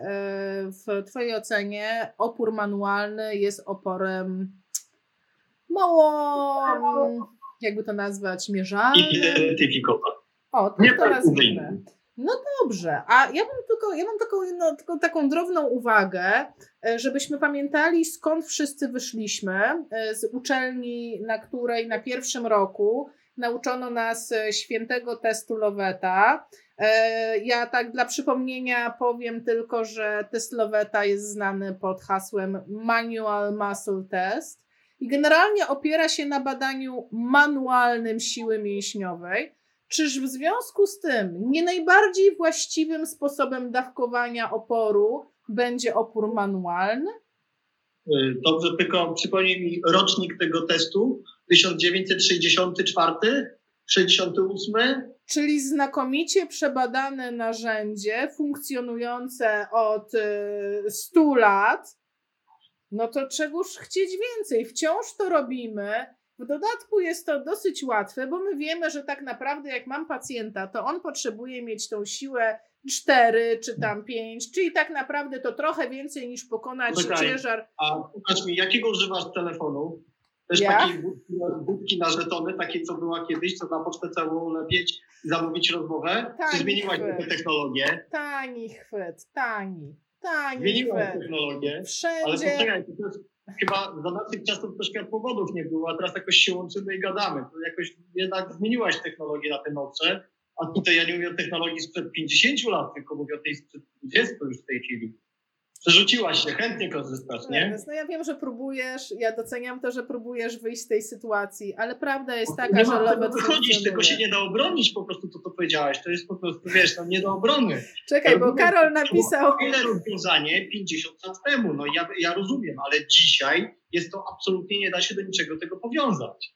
A: w Twojej ocenie opór manualny jest oporem mało, jakby to nazwać, mierzalnym.
B: Identyfikować.
A: O, to,
B: Nie
A: to nazwijmy.
B: precyzyjny.
A: No dobrze, a ja mam tylko, ja mam taką, jedno, tylko taką drobną uwagę, e, żebyśmy pamiętali skąd wszyscy wyszliśmy e, z uczelni, na której na pierwszym roku nauczono nas świętego testu Loweta. E, Ja tak dla przypomnienia powiem tylko, że test Loweta jest znany pod hasłem Manual Muscle Test i generalnie opiera się na badaniu manualnym siły mięśniowej. Czyż w związku z tym nie najbardziej właściwym sposobem dawkowania oporu będzie opór manualny?
B: Y, Dobrze, tylko przypomnij mi rocznik tego testu, 1964, 68,
A: Czyli znakomicie przebadane narzędzie funkcjonujące od y, 100 lat. No to czegoż chcieć więcej? Wciąż to robimy. W dodatku jest to dosyć łatwe, bo my wiemy, że tak naprawdę jak mam pacjenta, to on potrzebuje mieć tą siłę 4 czy tam 5, czyli tak naprawdę to trochę więcej niż pokonać
B: Czekaj.
A: ciężar.
B: a popatrz mi, jakiego używasz telefonu? Też
A: Ja?
B: takiej budki, budki na żetony, takiej co była kiedyś, co na pocztę całą lepieć i zamówić rozmowę?
A: Tak,
B: Czy zmieniłaś
A: chwyt.
B: tę technologię?
A: Tani chwyt, tani, tani
B: Zmieniłaś
A: chwyt.
B: technologię, ale
A: Wszędzie.
B: poczekaj, to jest chyba za naszych czasów to światłowodów nie było, a teraz jakoś się łączymy i gadamy. To jakoś jednak zmieniłaś technologię na te nowsze, a tutaj ja nie mówię o technologii sprzed 50 lat, tylko mówię o tej sprzed 20 już w tej chwili. Przerzuciłaś się, chętnie korzystasz, nie?
A: Ernest, No ja wiem, że próbujesz, ja doceniam to, że próbujesz wyjść z tej sytuacji, ale prawda jest
B: nie
A: taka, że
B: ma tego
A: Lowet
B: wychodzić, tego się nie da obronić po prostu to, co powiedziałaś. To jest po prostu, wiesz, no nie do obrony.
A: Czekaj, bo Karol napisał,
B: Ile rozwiązanie 50 lat temu? No ja, ja rozumiem, ale dzisiaj jest to absolutnie nie da się do niczego tego powiązać.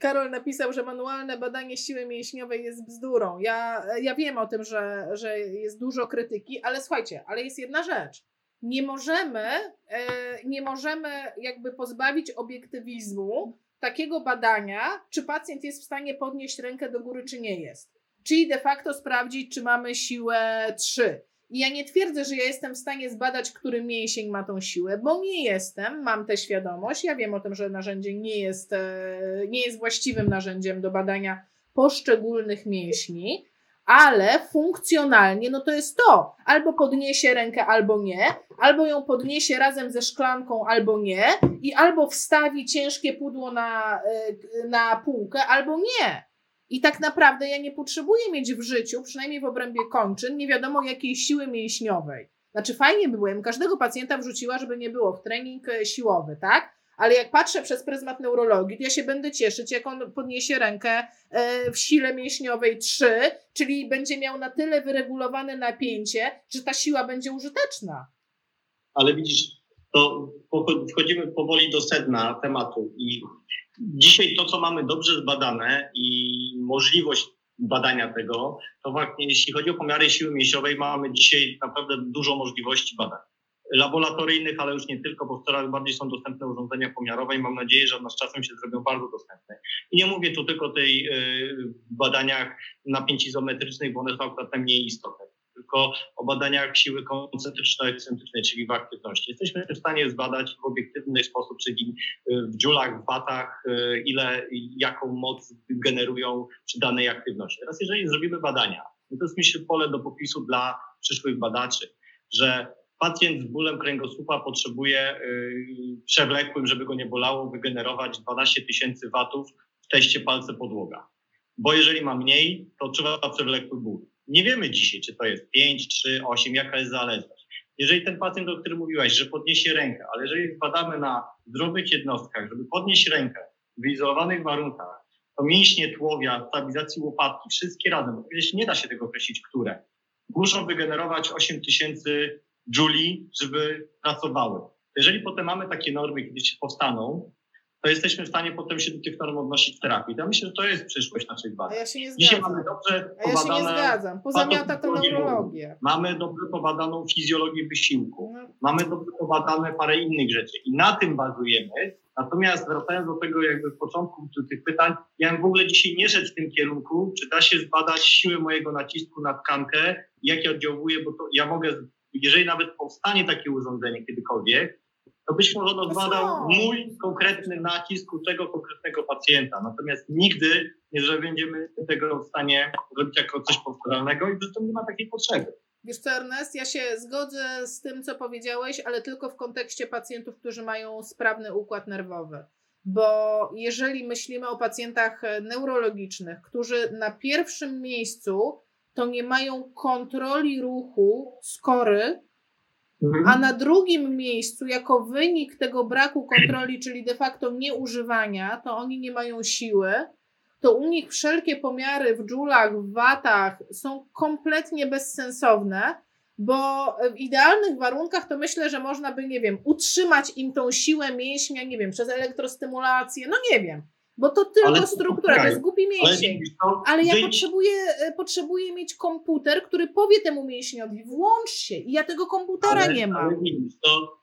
A: Karol napisał, że manualne badanie siły mięśniowej jest bzdurą. Ja, ja wiem o tym, że, że jest dużo krytyki, ale słuchajcie, ale jest jedna rzecz. Nie możemy, e, nie możemy jakby pozbawić obiektywizmu takiego badania, czy pacjent jest w stanie podnieść rękę do góry, czy nie jest. Czyli de facto sprawdzić, czy mamy siłę 3. I ja nie twierdzę, że ja jestem w stanie zbadać, który mięsień ma tą siłę, bo nie jestem, mam tę świadomość. Ja wiem o tym, że narzędzie nie jest, e, nie jest właściwym narzędziem do badania poszczególnych mięśni, ale funkcjonalnie, no to jest to. Albo podniesie rękę, albo nie, albo ją podniesie razem ze szklanką, albo nie, i albo wstawi ciężkie pudło na, e, na półkę, albo nie. I tak naprawdę ja nie potrzebuję mieć w życiu, przynajmniej w obrębie kończyn, nie wiadomo jakiej siły mięśniowej. Znaczy fajnie by było, ja każdego pacjenta wrzuciła, żeby nie było w trening e, siłowy, tak? Ale jak patrzę przez pryzmat neurologii, to ja się będę cieszyć, jak on podniesie rękę e, w sile mięśniowej 3, czyli będzie miał na tyle wyregulowane napięcie, że ta siła będzie użyteczna.
B: Ale widzisz, to wchodzimy powoli do sedna tematu i dzisiaj to, co mamy dobrze zbadane i możliwość badania tego, to właśnie jeśli chodzi o pomiary siły mięśniowej, mamy dzisiaj naprawdę dużo możliwości badań laboratoryjnych, ale już nie tylko, bo coraz bardziej są dostępne urządzenia pomiarowe i mam nadzieję, że one z czasem się zrobią bardzo dostępne. I nie mówię tu tylko o tej y, badaniach napięć izometrycznych, bo one są akurat mniej istotne, tylko o badaniach siły koncentryczno-ekscentrycznej, czyli w aktywności. Jesteśmy w stanie zbadać w obiektywny sposób, czyli y, w dziulach, w watach, y, ile, jaką moc generują przy danej aktywności. Teraz jeżeli zrobimy badania, to jest myślę pole do popisu dla przyszłych badaczy, że pacjent z bólem kręgosłupa potrzebuje yy, przewlekłym, żeby go nie bolało, wygenerować 12 tysięcy watów w teście palce podłoga. Bo jeżeli ma mniej, to odczuwa przewlekły ból. Nie wiemy dzisiaj, czy to jest 5, 3, 8, jaka jest zależność. Jeżeli ten pacjent, o którym mówiłaś, że podniesie rękę, ale jeżeli badamy na zdrowych jednostkach, żeby podnieść rękę w izolowanych warunkach, to mięśnie tłowia, stabilizacji łopatki, wszystkie razem, oczywiście nie da się tego określić, które, muszą wygenerować 8 tysięcy Julie, żeby pracowały. Jeżeli potem mamy takie normy, kiedy się powstaną, to jesteśmy w stanie potem się do tych norm odnosić w terapii. Ja myślę, że to jest przyszłość naszych badań.
A: Ja się nie
B: zgadzam. Dzisiaj mamy dobrze
A: A ja się nie zgadzam. Pozamiata to neurologię.
B: Mamy dobrze pobadaną fizjologię wysiłku. No. Mamy dobrze pobadane parę innych rzeczy. I na tym bazujemy. Natomiast wracając do tego jakby w początku tych pytań, ja bym w ogóle dzisiaj nie szedł w tym kierunku, czy da się zbadać siłę mojego nacisku na tkankę, jak oddziałuje, bo to ja mogę jeżeli nawet powstanie takie urządzenie kiedykolwiek, to być może ono zbadał mój konkretny nacisk u tego konkretnego pacjenta. Natomiast nigdy nie będziemy tego w stanie robić jako coś powtarzalnego i zresztą nie ma takiej potrzeby.
A: Wiesz co, Ernest, ja się zgodzę z tym, co powiedziałeś, ale tylko w kontekście pacjentów, którzy mają sprawny układ nerwowy. Bo jeżeli myślimy o pacjentach neurologicznych, którzy na pierwszym miejscu to nie mają kontroli ruchu skory, mhm. a na drugim miejscu, jako wynik tego braku kontroli, czyli de facto nieużywania, to oni nie mają siły, to u nich wszelkie pomiary w dżulach, w watach są kompletnie bezsensowne, bo w idealnych warunkach to myślę, że można by, nie wiem, utrzymać im tą siłę mięśnia, nie wiem, przez elektrostymulację, no nie wiem. Bo to tylko ale, struktura, to jest głupi mięsień. Ale, ale ja potrzebuję, e, potrzebuję mieć komputer, który powie temu mięśniowi, włącz się. I ja tego komputera
B: ale,
A: nie mam. Ale
B: widzisz, to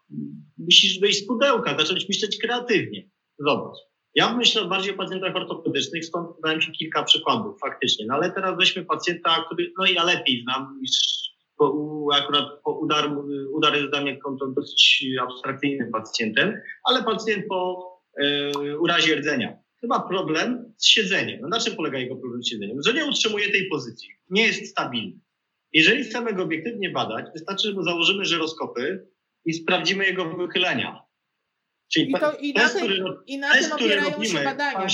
B: musisz wyjść z pudełka, zacząć myśleć kreatywnie. Zobacz. Ja myślę bardziej o pacjentach ortopedycznych, stąd dałem Ci kilka przykładów faktycznie. No ale teraz weźmy pacjenta, który, no ja lepiej znam niż bo akurat udar, udar jest dla mnie dosyć abstrakcyjnym pacjentem, ale pacjent po e, urazie rdzenia chyba problem z siedzeniem. No na czym polega jego problem z siedzeniem? Że nie utrzymuje tej pozycji, nie jest stabilny. Jeżeli chcemy go obiektywnie badać, wystarczy, że założymy żyroskopy i sprawdzimy jego wychylenia.
A: Czyli I, to, i test, na tym, który, i na test, opierają robimy, się badania,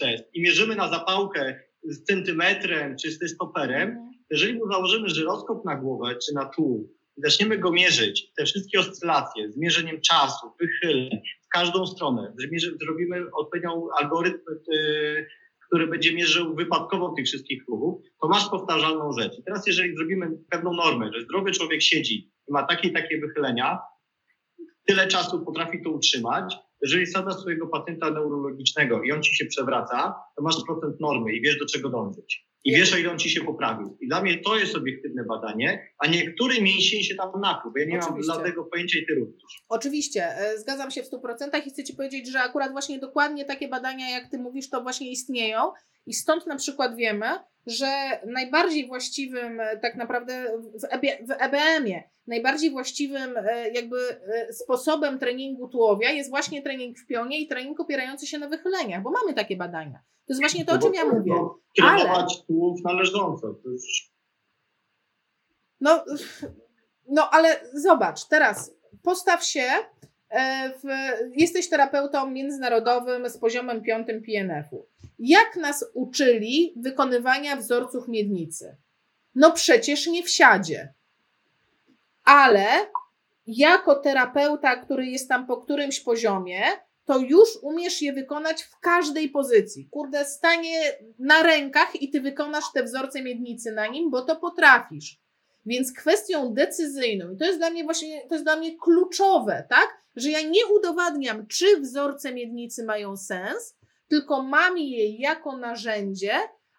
B: test i mierzymy na zapałkę z centymetrem czy z stoperem, mhm. jeżeli mu założymy żyroskop na głowę czy na tuł i zaczniemy go mierzyć, te wszystkie oscylacje z mierzeniem czasu, wychyleń, każdą stronę, zrobimy odpowiednią algorytm, y, który będzie mierzył wypadkowo tych wszystkich ruchów, to masz powtarzalną rzecz. I teraz jeżeli zrobimy pewną normę, że zdrowy człowiek siedzi i ma takie i takie wychylenia, tyle czasu potrafi to utrzymać, jeżeli sadasz swojego pacjenta neurologicznego i on ci się przewraca, to masz procent normy i wiesz, do czego dążyć. I wiesz, o ile on ci się poprawił. I dla mnie to jest obiektywne badanie, a nie który mięsień się tam nakrył, bo ja nie Oczywiście. mam żadnego pojęcia i ty również.
A: Oczywiście, e, zgadzam się w 100% i chcę ci powiedzieć, że akurat właśnie dokładnie takie badania, jak ty mówisz, to właśnie istnieją i stąd na przykład wiemy, że najbardziej właściwym e, tak naprawdę w, EB, w EBM-ie, najbardziej właściwym e, jakby e, sposobem treningu tułowia jest właśnie trening w pionie i trening opierający się na wychyleniach, bo mamy takie badania. To jest właśnie to, o czym ja mówię.
B: Ale... tułów należąco.
A: No, no, ale zobacz, teraz postaw się E, w, jesteś terapeutą międzynarodowym z poziomem piątym PNF-u. Jak nas uczyli wykonywania wzorców miednicy? No przecież nie w siadzie. Ale jako terapeuta, który jest tam po którymś poziomie, to już umiesz je wykonać w każdej pozycji. Kurde, stanie na rękach i ty wykonasz te wzorce miednicy na nim, bo to potrafisz. Więc kwestią decyzyjną, i to jest dla mnie właśnie, to jest dla mnie kluczowe, tak? Że ja nie udowadniam, czy wzorce miednicy mają sens, tylko mam je jako narzędzie,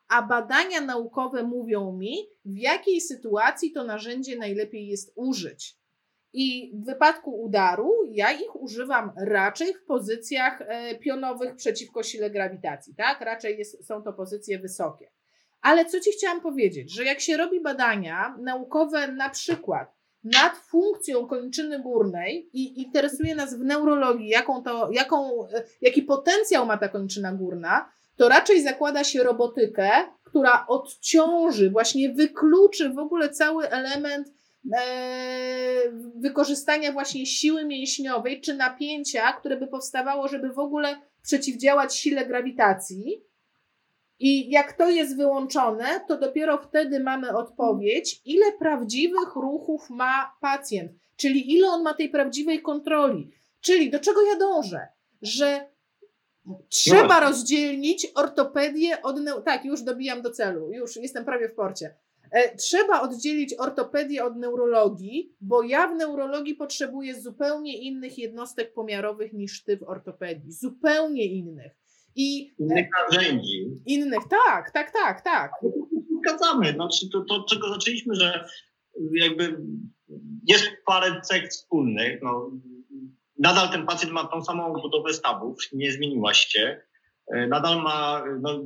A: a badania naukowe mówią mi, w jakiej sytuacji to narzędzie najlepiej jest użyć. I w wypadku udaru ja ich używam raczej w pozycjach e, pionowych przeciwko sile grawitacji, tak? Raczej jest, są to pozycje wysokie. Ale co Ci chciałam powiedzieć, że jak się robi badania naukowe na przykład nad funkcją kończyny górnej i interesuje nas w neurologii, jaką to, jaką, jaki potencjał ma ta kończyna górna, to raczej zakłada się robotykę, która odciąży, właśnie wykluczy w ogóle cały element e, wykorzystania właśnie siły mięśniowej czy napięcia, które by powstawało, żeby w ogóle przeciwdziałać sile grawitacji i jak to jest wyłączone, to dopiero wtedy mamy odpowiedź, ile prawdziwych ruchów ma pacjent, czyli ile on ma tej prawdziwej kontroli. Czyli do czego ja dążę? Że trzeba no. rozdzielić ortopedię od. Tak, już dobijam do celu, już jestem prawie w porcie. E, trzeba oddzielić ortopedię od neurologii, bo ja w neurologii potrzebuję zupełnie innych jednostek pomiarowych niż ty w ortopedii. Zupełnie innych.
B: I, innych narzędzi.
A: Innych, tak, tak, tak, tak.
B: Zgadzamy. Znaczy to, to, czego zaczęliśmy, że jakby jest parę cech wspólnych. No, nadal ten pacjent ma tą samą budowę stawów, nie zmieniła się. E, nadal ma no,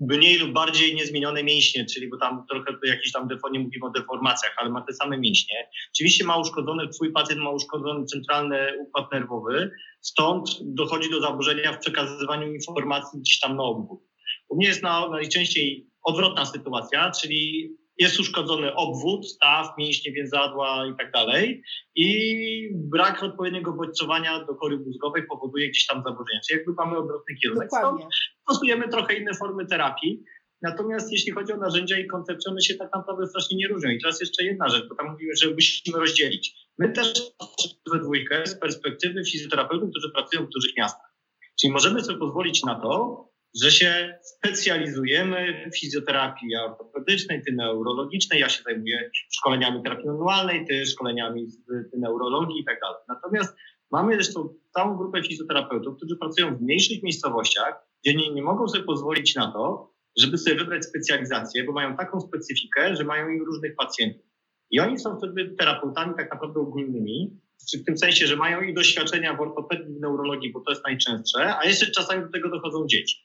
B: mniej lub bardziej niezmienione mięśnie, czyli bo tam trochę jakiś tam nie mówimy o deformacjach, ale ma te same mięśnie. Oczywiście ma uszkodzony, twój pacjent ma uszkodzony centralny układ nerwowy, stąd dochodzi do zaburzenia w przekazywaniu informacji gdzieś tam na obwód. U mnie jest na, najczęściej odwrotna sytuacja, czyli jest uszkodzony obwód, staw, mięśnie więzadła i tak dalej i brak odpowiedniego bodźcowania do kory mózgowej powoduje gdzieś tam zaburzenia. Czyli jakby mamy odwrotny kierunek. Dokładnie. Stosujemy trochę inne formy terapii, Natomiast jeśli chodzi o narzędzia i koncepcje, one się tak naprawdę strasznie nie różnią. I teraz jeszcze jedna rzecz, bo tam mówimy, że musimy rozdzielić. My też we dwójkę z perspektywy fizjoterapeutów, którzy pracują w dużych miastach. Czyli możemy sobie pozwolić na to, że się specjalizujemy w fizjoterapii ortopedycznej, ty neurologicznej, ja się zajmuję szkoleniami terapii manualnej, ty szkoleniami z neurologii i tak dalej. Natomiast mamy zresztą całą grupę fizjoterapeutów, którzy pracują w mniejszych miejscowościach, gdzie nie, nie mogą sobie pozwolić na to, żeby sobie wybrać specjalizację, bo mają taką specyfikę, że mają im różnych pacjentów. I oni są wtedy terapeutami tak naprawdę ogólnymi, w tym sensie, że mają i doświadczenia w ortopedii, w neurologii, bo to jest najczęstsze, a jeszcze czasami do tego dochodzą dzieci.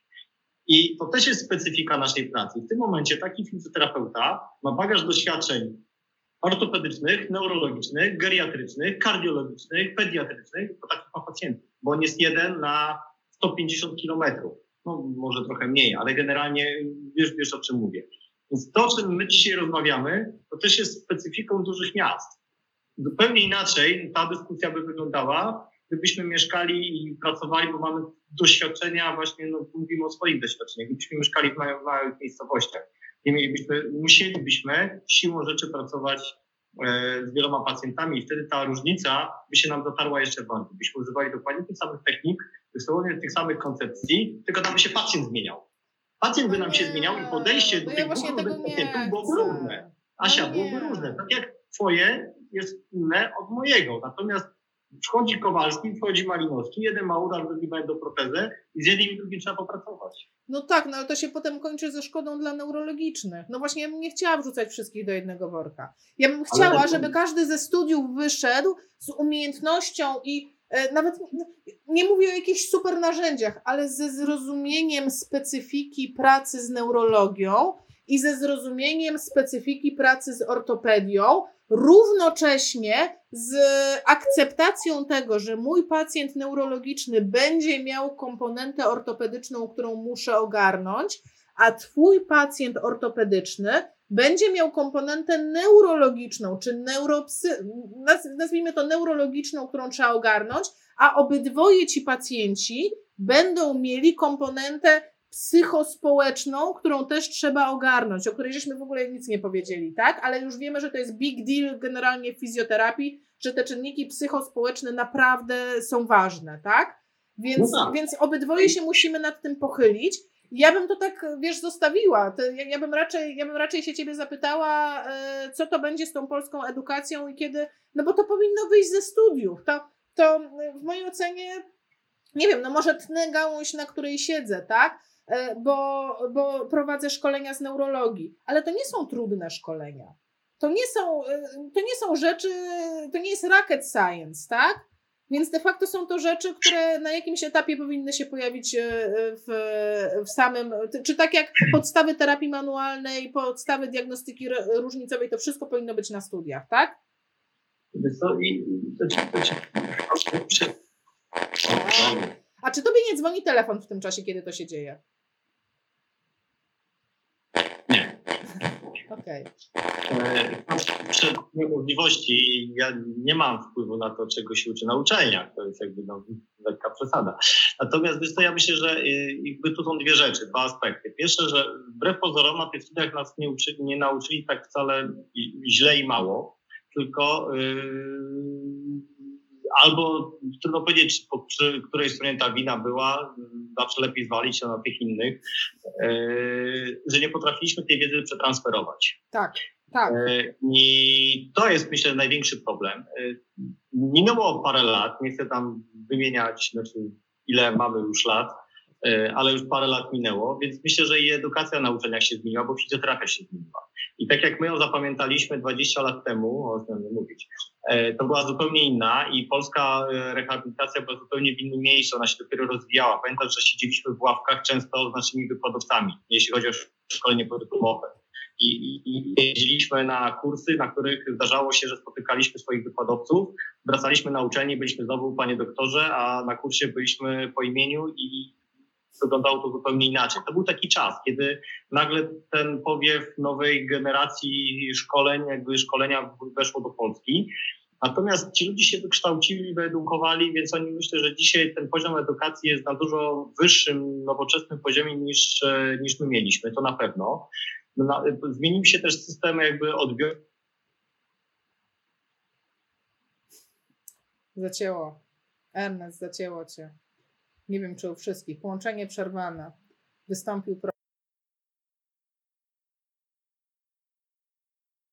B: I to też jest specyfika naszej pracy. W tym momencie taki fizjoterapeuta ma bagaż doświadczeń ortopedycznych, neurologicznych, geriatrycznych, kardiologicznych, pediatrycznych, to takich ma pacjentów, bo on jest jeden na 150 kilometrów. No może trochę mniej, ale generalnie wiesz, wiesz o czym mówię. Więc to, o czym my dzisiaj rozmawiamy, to też jest specyfiką dużych miast. Zupełnie inaczej ta dyskusja by wyglądała, gdybyśmy mieszkali i pracowali, bo mamy doświadczenia, właśnie no, mówimy o swoich doświadczeniach, gdybyśmy mieszkali w małych, małych miejscowościach, nie mielibyśmy, musielibyśmy siłą rzeczy pracować e, z wieloma pacjentami i wtedy ta różnica by się nam zatarła jeszcze bardziej. Byśmy używali dokładnie tych samych technik, dosłownie tych samych koncepcji, tylko tam by się pacjent zmieniał. Pacjent by nam się zmieniał i podejście do tych dwóch pacjentów byłoby różne. Asia, byłoby różne. Tak jak twoje jest inne od mojego. Natomiast Wchodzi Kowalski, wchodzi Malinowski, jeden ma udar, drugi ma protezę i z jednym i drugim trzeba popracować.
A: No tak, no ale to się potem kończy ze szkodą dla neurologicznych. No właśnie ja bym nie chciała wrzucać wszystkich do jednego worka. Ja bym chciała, żeby każdy ze studiów wyszedł z umiejętnością i nawet nie mówię o jakichś super narzędziach, ale ze zrozumieniem specyfiki pracy z neurologią i ze zrozumieniem specyfiki pracy z ortopedią, równocześnie z akceptacją tego, że mój pacjent neurologiczny będzie miał komponentę ortopedyczną, którą muszę ogarnąć, a twój pacjent ortopedyczny będzie miał komponentę neurologiczną, czy neuropsy, nazwijmy to neurologiczną, którą trzeba ogarnąć, a obydwoje ci pacjenci będą mieli komponentę psychospołeczną, którą też trzeba ogarnąć, o której żeśmy w ogóle nic nie powiedzieli, tak? Ale już wiemy, że to jest big deal generalnie w fizjoterapii, że te czynniki psychospołeczne naprawdę są ważne, tak? Więc, no tak. więc obydwoje się musimy nad tym pochylić. Ja bym to tak, wiesz, zostawiła. Ja, ja, bym raczej, ja bym raczej się ciebie zapytała, e, co to będzie z tą polską edukacją i kiedy, no bo to powinno wyjść ze studiów. To, to w mojej ocenie, nie wiem, no może tnę gałąź, na której siedzę, tak? E, bo, bo prowadzę szkolenia z neurologii, ale to nie są trudne szkolenia. To nie są, e, to nie są rzeczy, to nie jest rocket science, tak? Więc de facto są to rzeczy, które na jakimś etapie powinny się pojawić e, w, w samym, czy tak jak podstawy terapii manualnej, podstawy diagnostyki różnicowej, to wszystko powinno być na studiach, tak? A czy tobie nie dzwoni telefon w tym czasie, kiedy to się dzieje? Okej.
B: Okay. możliwości, ja nie mam wpływu na to, czego się uczy na uczelniach. To jest jakby no, lekka przesada. Natomiast wiesz to ja myślę, że y, jakby tu są dwie rzeczy, dwa aspekty. Pierwsze, że wbrew pozorom na tych studiach nas nie, uczy, nie nauczyli tak wcale źle i mało, tylko yy, albo trudno powiedzieć, po przy której stronie ta wina była, zawsze lepiej zwalić się na tych innych, e, że nie potrafiliśmy tej wiedzy przetransferować.
A: Tak, tak.
B: E, I to jest, myślę, największy problem. E, minęło parę lat, nie chcę tam wymieniać, znaczy ile mamy już lat, ale już parę lat minęło, więc myślę, że i edukacja na uczelniach się zmieniła, bo fizjoterapia się zmieniła. I tak jak my ją zapamiętaliśmy 20 lat temu, można mówić, E, to była zupełnie inna i polska e, rehabilitacja była zupełnie w innym miejscu, ona się dopiero rozwijała. Pamiętam, że siedzieliśmy w ławkach często z naszymi wykładowcami, jeśli chodzi o szkolenie podyplomowe. I, i, I jeździliśmy na kursy, na których zdarzało się, że spotykaliśmy swoich wykładowców, wracaliśmy na uczelnię, byliśmy znowu, panie doktorze, a na kursie byliśmy po imieniu i wyglądało to zupełnie inaczej. To był taki czas, kiedy nagle ten powiew nowej generacji szkoleń, jakby szkolenia weszło do Polski. Natomiast ci ludzie się wykształcili, wyedukowali, więc oni myślę, że dzisiaj ten poziom edukacji jest na dużo wyższym, nowoczesnym poziomie niż, niż my mieliśmy, to na pewno. No, zmienił się też system jakby odbioru.
A: Zacięło. Ernest, zacięło cię. Nie wiem, czy u wszystkich. Połączenie przerwane. Wystąpił